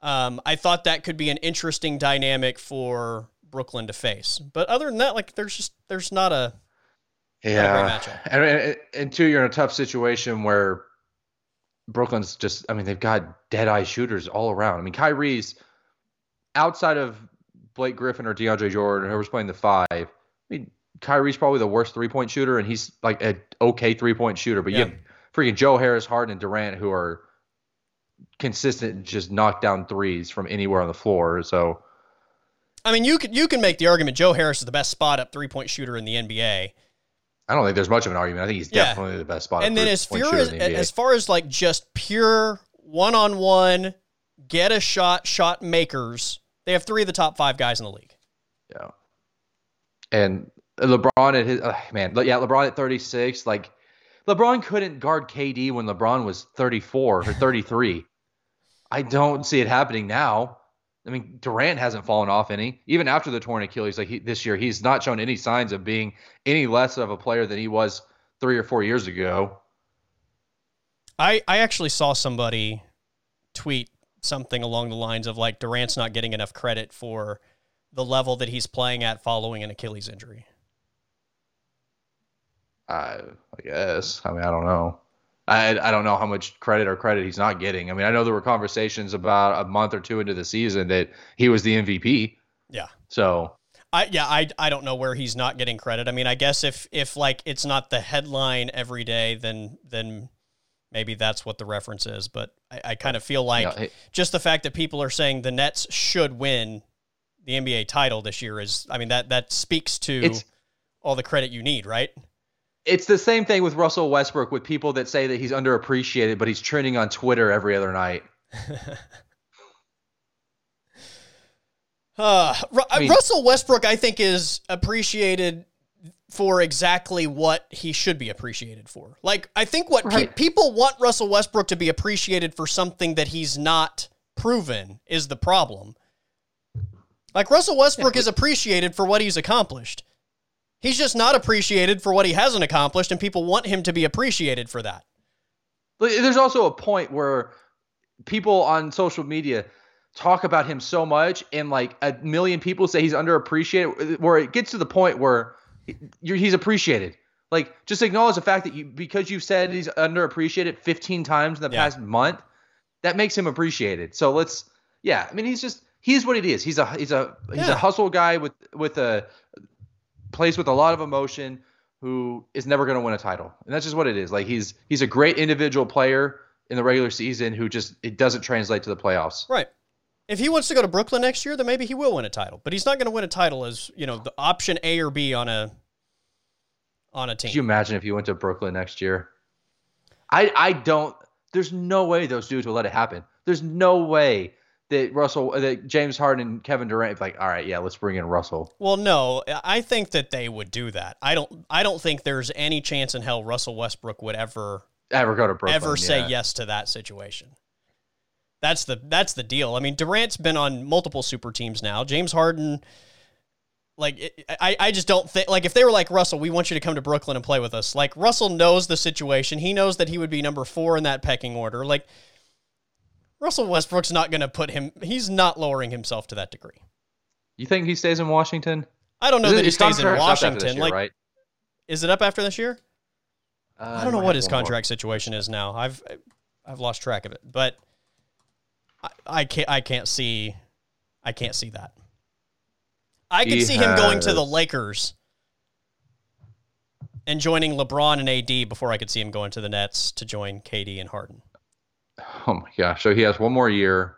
um, I thought that could be an interesting dynamic for Brooklyn to face. But other than that, like there's just there's not a yeah, and, and, and two, you're in a tough situation where Brooklyn's just. I mean, they've got dead eye shooters all around. I mean, Kyrie's outside of Blake Griffin or DeAndre Jordan, whoever's playing the five. I mean, Kyrie's probably the worst three point shooter, and he's like an okay three point shooter. But yeah. you have freaking Joe Harris, Harden, and Durant who are consistent, just knock down threes from anywhere on the floor. So, I mean, you can you can make the argument Joe Harris is the best spot up three point shooter in the NBA. I don't think there's much of an argument. I think he's yeah. definitely the best spot. And then as far as as far as like just pure one on one, get a shot, shot makers, they have three of the top five guys in the league. Yeah. And LeBron at his uh, man, yeah, LeBron at 36, like LeBron couldn't guard KD when LeBron was 34 or 33. I don't see it happening now. I mean, Durant hasn't fallen off any. Even after the torn Achilles, like he, this year, he's not shown any signs of being any less of a player than he was three or four years ago. I I actually saw somebody tweet something along the lines of like Durant's not getting enough credit for the level that he's playing at following an Achilles injury. I I guess. I mean, I don't know. I, I don't know how much credit or credit he's not getting. I mean, I know there were conversations about a month or two into the season that he was the MVP. Yeah. So I yeah, I I don't know where he's not getting credit. I mean, I guess if if like it's not the headline every day, then then maybe that's what the reference is. But I, I kind of feel like Yeah, it- just the fact that people are saying the Nets should win the NBA title this year is, I mean, that that speaks to all the credit you need, right? It's the same thing with Russell Westbrook with people that say that he's underappreciated, but he's trending on Twitter every other night. Uh, Ru- I mean- Russell Westbrook, I think, is appreciated for exactly what he should be appreciated for. Like, I think what pe- people want Russell Westbrook to be appreciated for something that he's not proven is the problem. Like, Russell Westbrook is appreciated for what he's accomplished. He's just not appreciated for what he hasn't accomplished, and people want him to be appreciated for that. There's also a point where people on social media talk about him so much, and like a million people say he's underappreciated, where it gets to the point where he's appreciated. Like, just acknowledge the fact that you because you've said he's underappreciated 15 times in the Yeah. past month, that makes him appreciated. So let's, yeah, I mean, he's just he's what it is. He's a he's a he's Yeah. a hustle guy with with a plays with a lot of emotion who is never going to win a title. And that's just what it is. Like he's he's a great individual player in the regular season who just it doesn't translate to the playoffs. Right. If he wants to go to Brooklyn next year, then maybe he will win a title. But he's not going to win a title as you know the option A or B on a on a team. Could you imagine if you went to Brooklyn next year? I I don't there's no way those dudes will let it happen. There's no way that Russell uh, that James Harden and Kevin Durant like, all right, yeah, let's bring in Russell. Well, no, I think that they would do that. I don't. I don't think there's any chance in hell Russell Westbrook would ever Ever go to Brooklyn. ever say yeah. yes to that situation. That's the that's the deal. I mean, Durant's been on multiple super teams now. James Harden, like it, I I just don't think like if they were like Russell, we want you to come to Brooklyn and play with us. Like Russell knows the situation. He knows that he would be number four in that pecking order. Like Russell Westbrook's not going to put him. He's not lowering himself to that degree. You think he stays in Washington? I don't know Is it- that he stays in contract's up after this Washington. year, like, right? is it up after this year? Uh, I don't know what his one more. contract situation is now. I've I've lost track of it, but I, I can't I can't see I can't see that. I could He see him going to the Lakers and joining LeBron and AD before I could see him going to the Nets to join KD and Harden. Oh my gosh. So he has one more year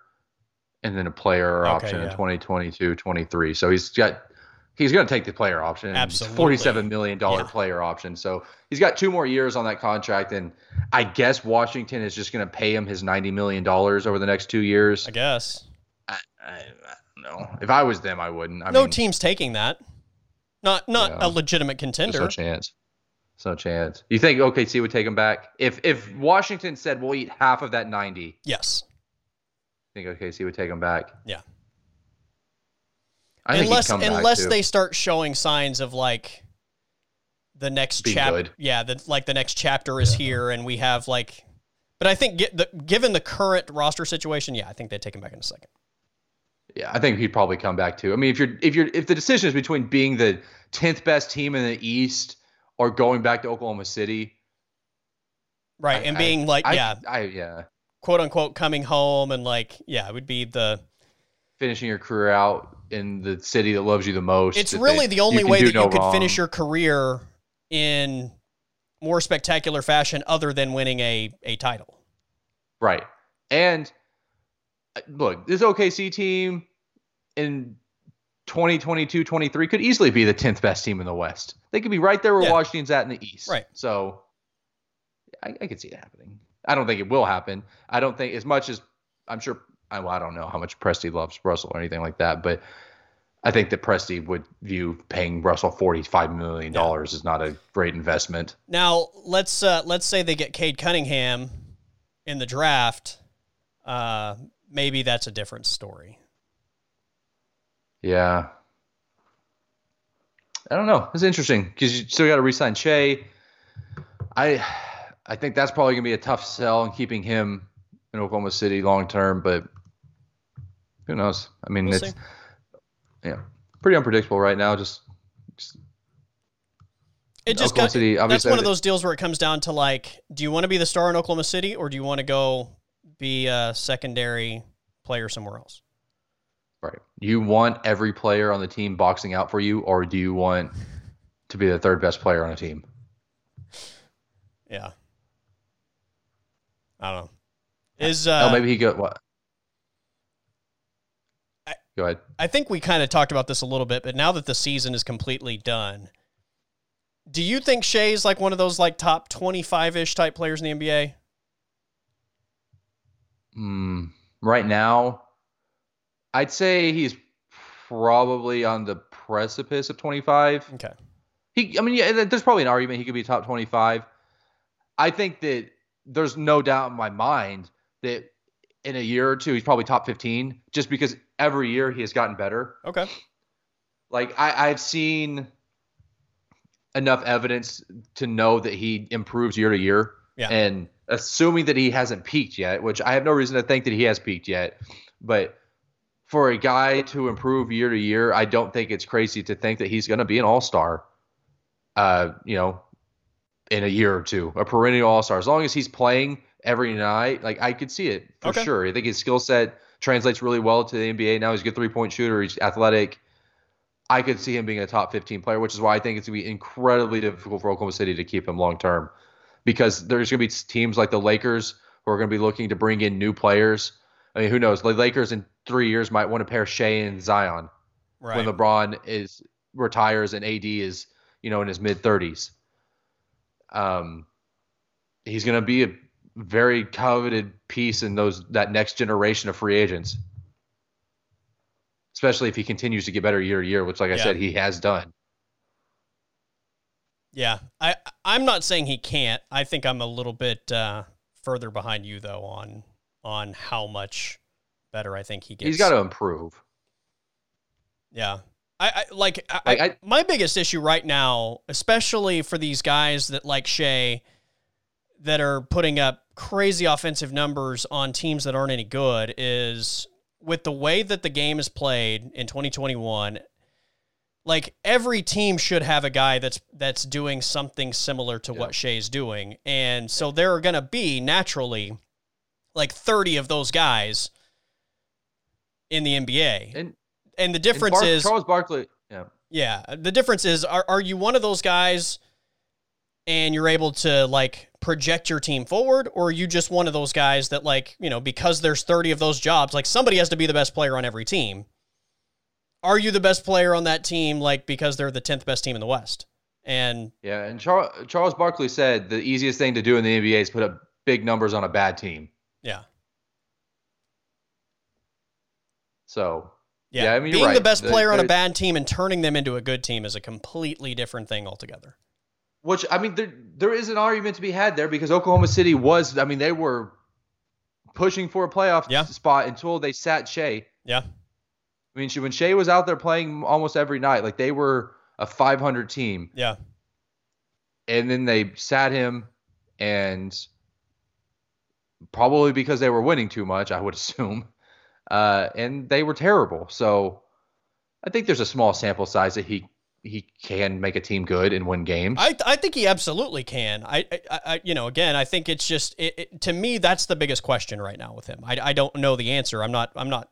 and then a player Okay, option yeah. in 2022, 23. So he's got he's going to take the player option. Absolutely. 47 million dollar Yeah. player option. So he's got two more years on that contract and I guess Washington is just going to pay him his 90 million dollars over the next 2 years. I guess. I, I, I don't know. If I was them, I wouldn't. I no mean, team's taking that. Not not Yeah. a legitimate contender. no chance. There's no chance. You think OKC would take him back? If if Washington said we'll eat half of that 90, yes. I think OKC would take him back? Yeah. I unless he'd come back, unless they start showing signs of like the next chapter yeah the, like the next chapter is here and we have like but i think get the, given the current roster situation yeah i think they'd take him back in a second Yeah, I think he'd probably come back too. I mean, if you're if you're if the decision is between being the tenth best team in the East or going back to Oklahoma City, right I- and I- being like I, yeah I yeah, quote unquote coming home and like yeah it would be the finishing your career out in the city that loves you the most. it's really they- the only way that no you could wrong. finish your career in more spectacular fashion other than winning a a title right. And uh, look, this OKC team in 2022 23 could easily be the 10th best team in the West. They could be right there where Yeah. Washington's at in the East. Right. So I, I could see it happening. I don't think it will happen. I don't think as much as I'm sure. I, well, I don't know how much Presti loves Russell or anything like that, but I think that Presti would view paying Russell 45 million dollars is not a great investment. Now let's uh, let's say they get Cade Cunningham in the draft. Uh, maybe that's a different story. Yeah. I don't know. It's interesting because you still got to resign Shai. I I think that's probably gonna be a tough sell in keeping him in Oklahoma City long term, but who knows? I mean, We'll it's see. yeah, pretty unpredictable right now. Just, just It just Oklahoma got, City, that's one of those deals where it comes down to like, do you want to be the star in Oklahoma City or do you want to go be a secondary player somewhere else? Right. You want every player on the team boxing out for you, or do you want to be the third best player on a team? Yeah. I don't know. Is uh, oh, maybe he go what? I- go ahead. I think we kind of talked about this a little bit, but now that the season is completely done, do you think Shai's like one of those like top twenty-five ish type players in the NBA? Mm, right now, I'd say he's probably on the precipice of 25. Okay. He, I mean, yeah, there's probably an argument he could be top 25. I think that there's no doubt in my mind that in a year or two he's probably top 15, just because every year he has gotten better. Okay. Like I, I've seen enough evidence to know that he improves year to year. Yeah. And assuming that he hasn't peaked yet, which I have no reason to think that he has peaked yet, but for a guy to improve year to year, I don't think it's crazy to think that he's going to be an all star. Uh, you know, in a year or two, a perennial all star. As long as he's playing every night, like I could see it for Okay. sure. I think his skill set translates really well to the NBA. Now he's a good three point shooter. He's athletic. I could see him being a top 15 player, which is why I think it's going to be incredibly difficult for Oklahoma City to keep him long term because there's going to be teams like the Lakers who are going to be looking to bring in new players. I mean, who knows? The Lakers in three years might want to pair Shai and Zion Right. when LeBron is retires and AD is you know in his mid 30s. Um, he's going to be a very coveted piece in those that next generation of free agents, especially if he continues to get better year to year, which, like I said, he has done. Yeah, I I'm not saying he can't. I think I'm a little bit uh, further behind you though on on how much better I think he gets. He's got to improve. Yeah. I, I like, I, Like, I, I- my biggest issue right now, especially for these guys that like Shai that are putting up crazy offensive numbers on teams that aren't any good is with the way that the game is played in 2021 like every team should have a guy that's that's doing something similar to Yeah. what Shai's doing. And so there are going to be naturally like 30 of those guys in the NBA. And, And the and difference Bar- is Charles Barkley. Yeah. yeah, the difference is are are you one of those guys and you're able to like project your team forward or are you just one of those guys that like, you know, because there's 30 of those jobs, like somebody has to be the best player on every team. Are you the best player on that team like because they're the 10th best team in the West? And Yeah, and Char- Charles Barkley said the easiest thing to do in the NBA is put up big numbers on a bad team. Yeah. So Yeah, Yeah, I mean, being the right. best The- player on a bad team and turning them into a good team is a completely different thing altogether. Which I mean, there there is an argument to be had there because Oklahoma City was, I mean, they were pushing for a playoff Yeah. spot until they sat Shai. Yeah. I mean, she- when Shai was out there playing almost every night, like they were a 500 team, Yeah. and then they sat him, and probably because they were winning too much, I would assume, uh, and they were terrible. So I think there's a small sample size that he he can make a team good and win games. I, I think he absolutely can. I, I, I you know, again, I think it's just it, it, to me that's the biggest question right now with him. I, I don't know the answer. I'm not I'm not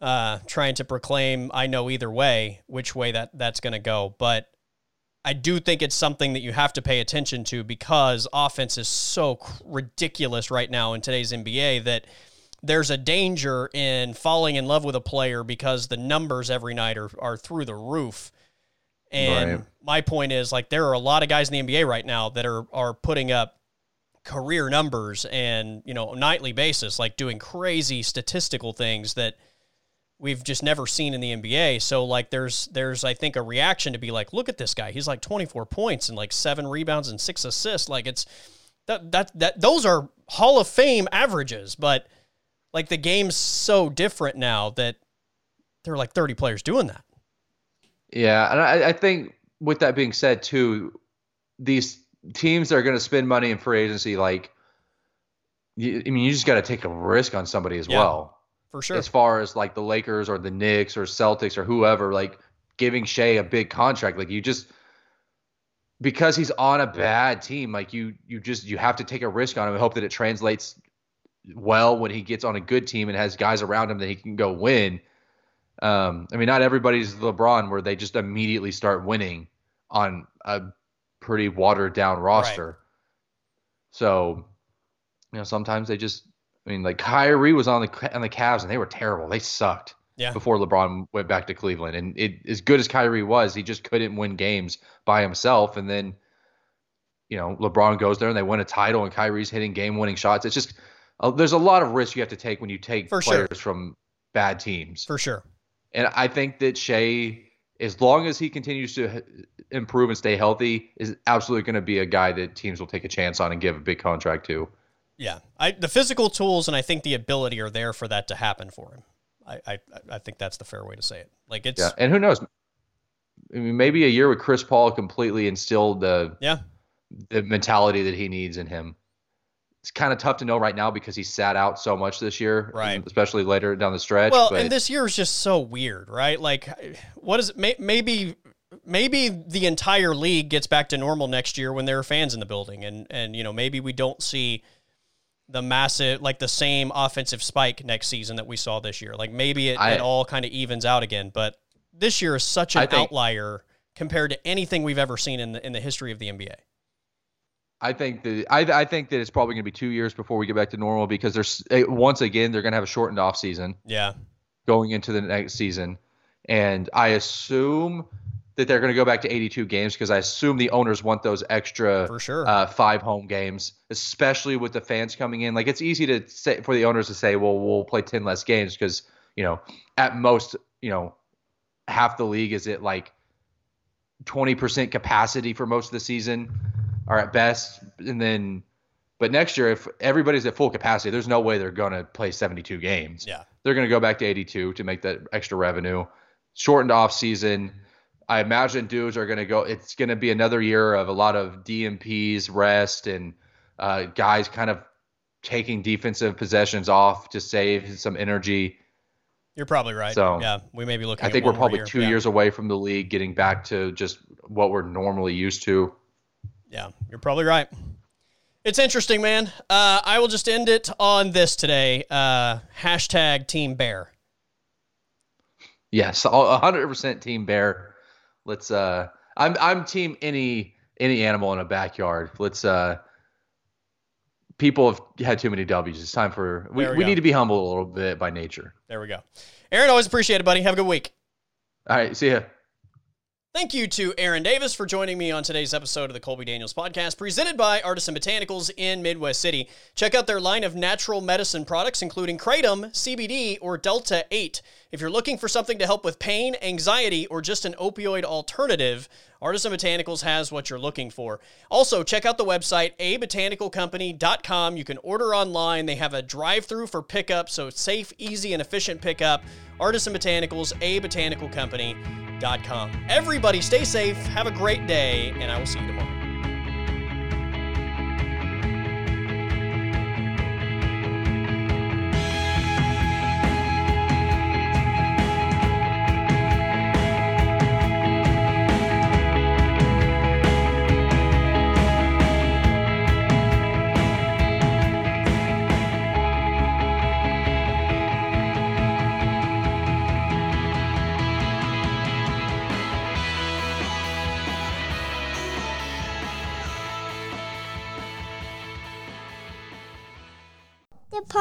uh, trying to proclaim I know either way which way that that's going to go, but I do think it's something that you have to pay attention to because offense is so ridiculous right now in today's NBA that there's a danger in falling in love with a player because the numbers every night are, are through the roof. And Right. my point is like there are a lot of guys in the NBA right now that are are putting up career numbers and you know nightly basis like doing crazy statistical things that we've just never seen in the NBA. So like there's there's I think a reaction to be like look at this guy. He's like 24 points and like 7 rebounds and 6 assists. Like it's that that that those are Hall of Fame averages, but like the game's so different now that there are like 30 players doing that. Yeah, and I, I think with that being said, too, these teams that are going to spend money in free agency, like, you, I mean, you just got to take a risk on somebody as Yeah, well. For sure. As far as like the Lakers or the Knicks or Celtics or whoever, like giving Shai a big contract, like you just because he's on a bad team, like you you just you have to take a risk on him and hope that it translates well when he gets on a good team and has guys around him that he can go win. Um, I mean, not everybody's LeBron where they just immediately start winning on a pretty watered down roster. Right. So, you know, sometimes they just. I mean, like Kyrie was on the on the Cavs and they were terrible. They sucked. Yeah. Before LeBron went back to Cleveland, and it as good as Kyrie was, he just couldn't win games by himself. And then, you know, LeBron goes there and they win a title, and Kyrie's hitting game-winning shots. It's just uh, there's a lot of risk you have to take when you take For players sure. from bad teams. For sure. And I think that Shai, as long as he continues to improve and stay healthy, is absolutely going to be a guy that teams will take a chance on and give a big contract to. Yeah, I, the physical tools and I think the ability are there for that to happen for him. I, I, I think that's the fair way to say it. Like it's yeah, and who knows? I mean, maybe a year with Chris Paul completely instilled the yeah the mentality that he needs in him it's kind of tough to know right now because he sat out so much this year, right? Especially later down the stretch. Well, but... and this year is just so weird, right? Like, what is it? Maybe, maybe the entire league gets back to normal next year when there are fans in the building, and and you know maybe we don't see the massive like the same offensive spike next season that we saw this year. Like maybe it, I, it all kind of evens out again, but this year is such an think, outlier compared to anything we've ever seen in the in the history of the NBA. I think that I, I think that it's probably going to be two years before we get back to normal because there's eh, once again they're going to have a shortened off season. Yeah. Going into the next season, and I assume that they're going to go back to 82 games because I assume the owners want those extra for sure uh, five home games, especially with the fans coming in. Like it's easy to say for the owners to say, well, we'll play 10 less games because you know at most you know half the league is at like 20% capacity for most of the season are at best, and then. But next year, if everybody's at full capacity, there's no way they're going to play 72 games. Yeah. They're going to go back to 82 to make that extra revenue. Shortened off season. I imagine dudes are going to go. It's going to be another year of a lot of DNPs, rest, and uh, guys kind of taking defensive possessions off to save some energy. You're probably right. So yeah, we may be looking. I think we're probably year. two yeah. years away from the league getting back to just what we're normally used to. Yeah, you're probably right. It's interesting, man. Uh, I will just end it on this today. Uh, hashtag Team Bear. Yes, hundred percent Team Bear. Let's. Uh, I'm I'm Team any any animal in a backyard. Let's. Uh, people have had too many W's. It's time for we, we, we need to be humble a little bit by nature. There we go. Aaron, always appreciate it, buddy. Have a good week. All right, see ya. Thank you to Aaron Davis for joining me on today's episode of the Colby Daniels podcast, presented by Artisan Botanicals in Midwest City. Check out their line of natural medicine products, including Kratom, CBD, or Delta 8. If you're looking for something to help with pain, anxiety, or just an opioid alternative, Artisan Botanicals has what you're looking for. Also, check out the website, abotanicalcompany.com. You can order online. They have a drive through for pickup, so safe, easy, and efficient pickup. Artisan Botanicals, a botanical company. Everybody stay safe, have a great day, and I will see you tomorrow.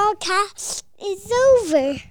Podcast is over.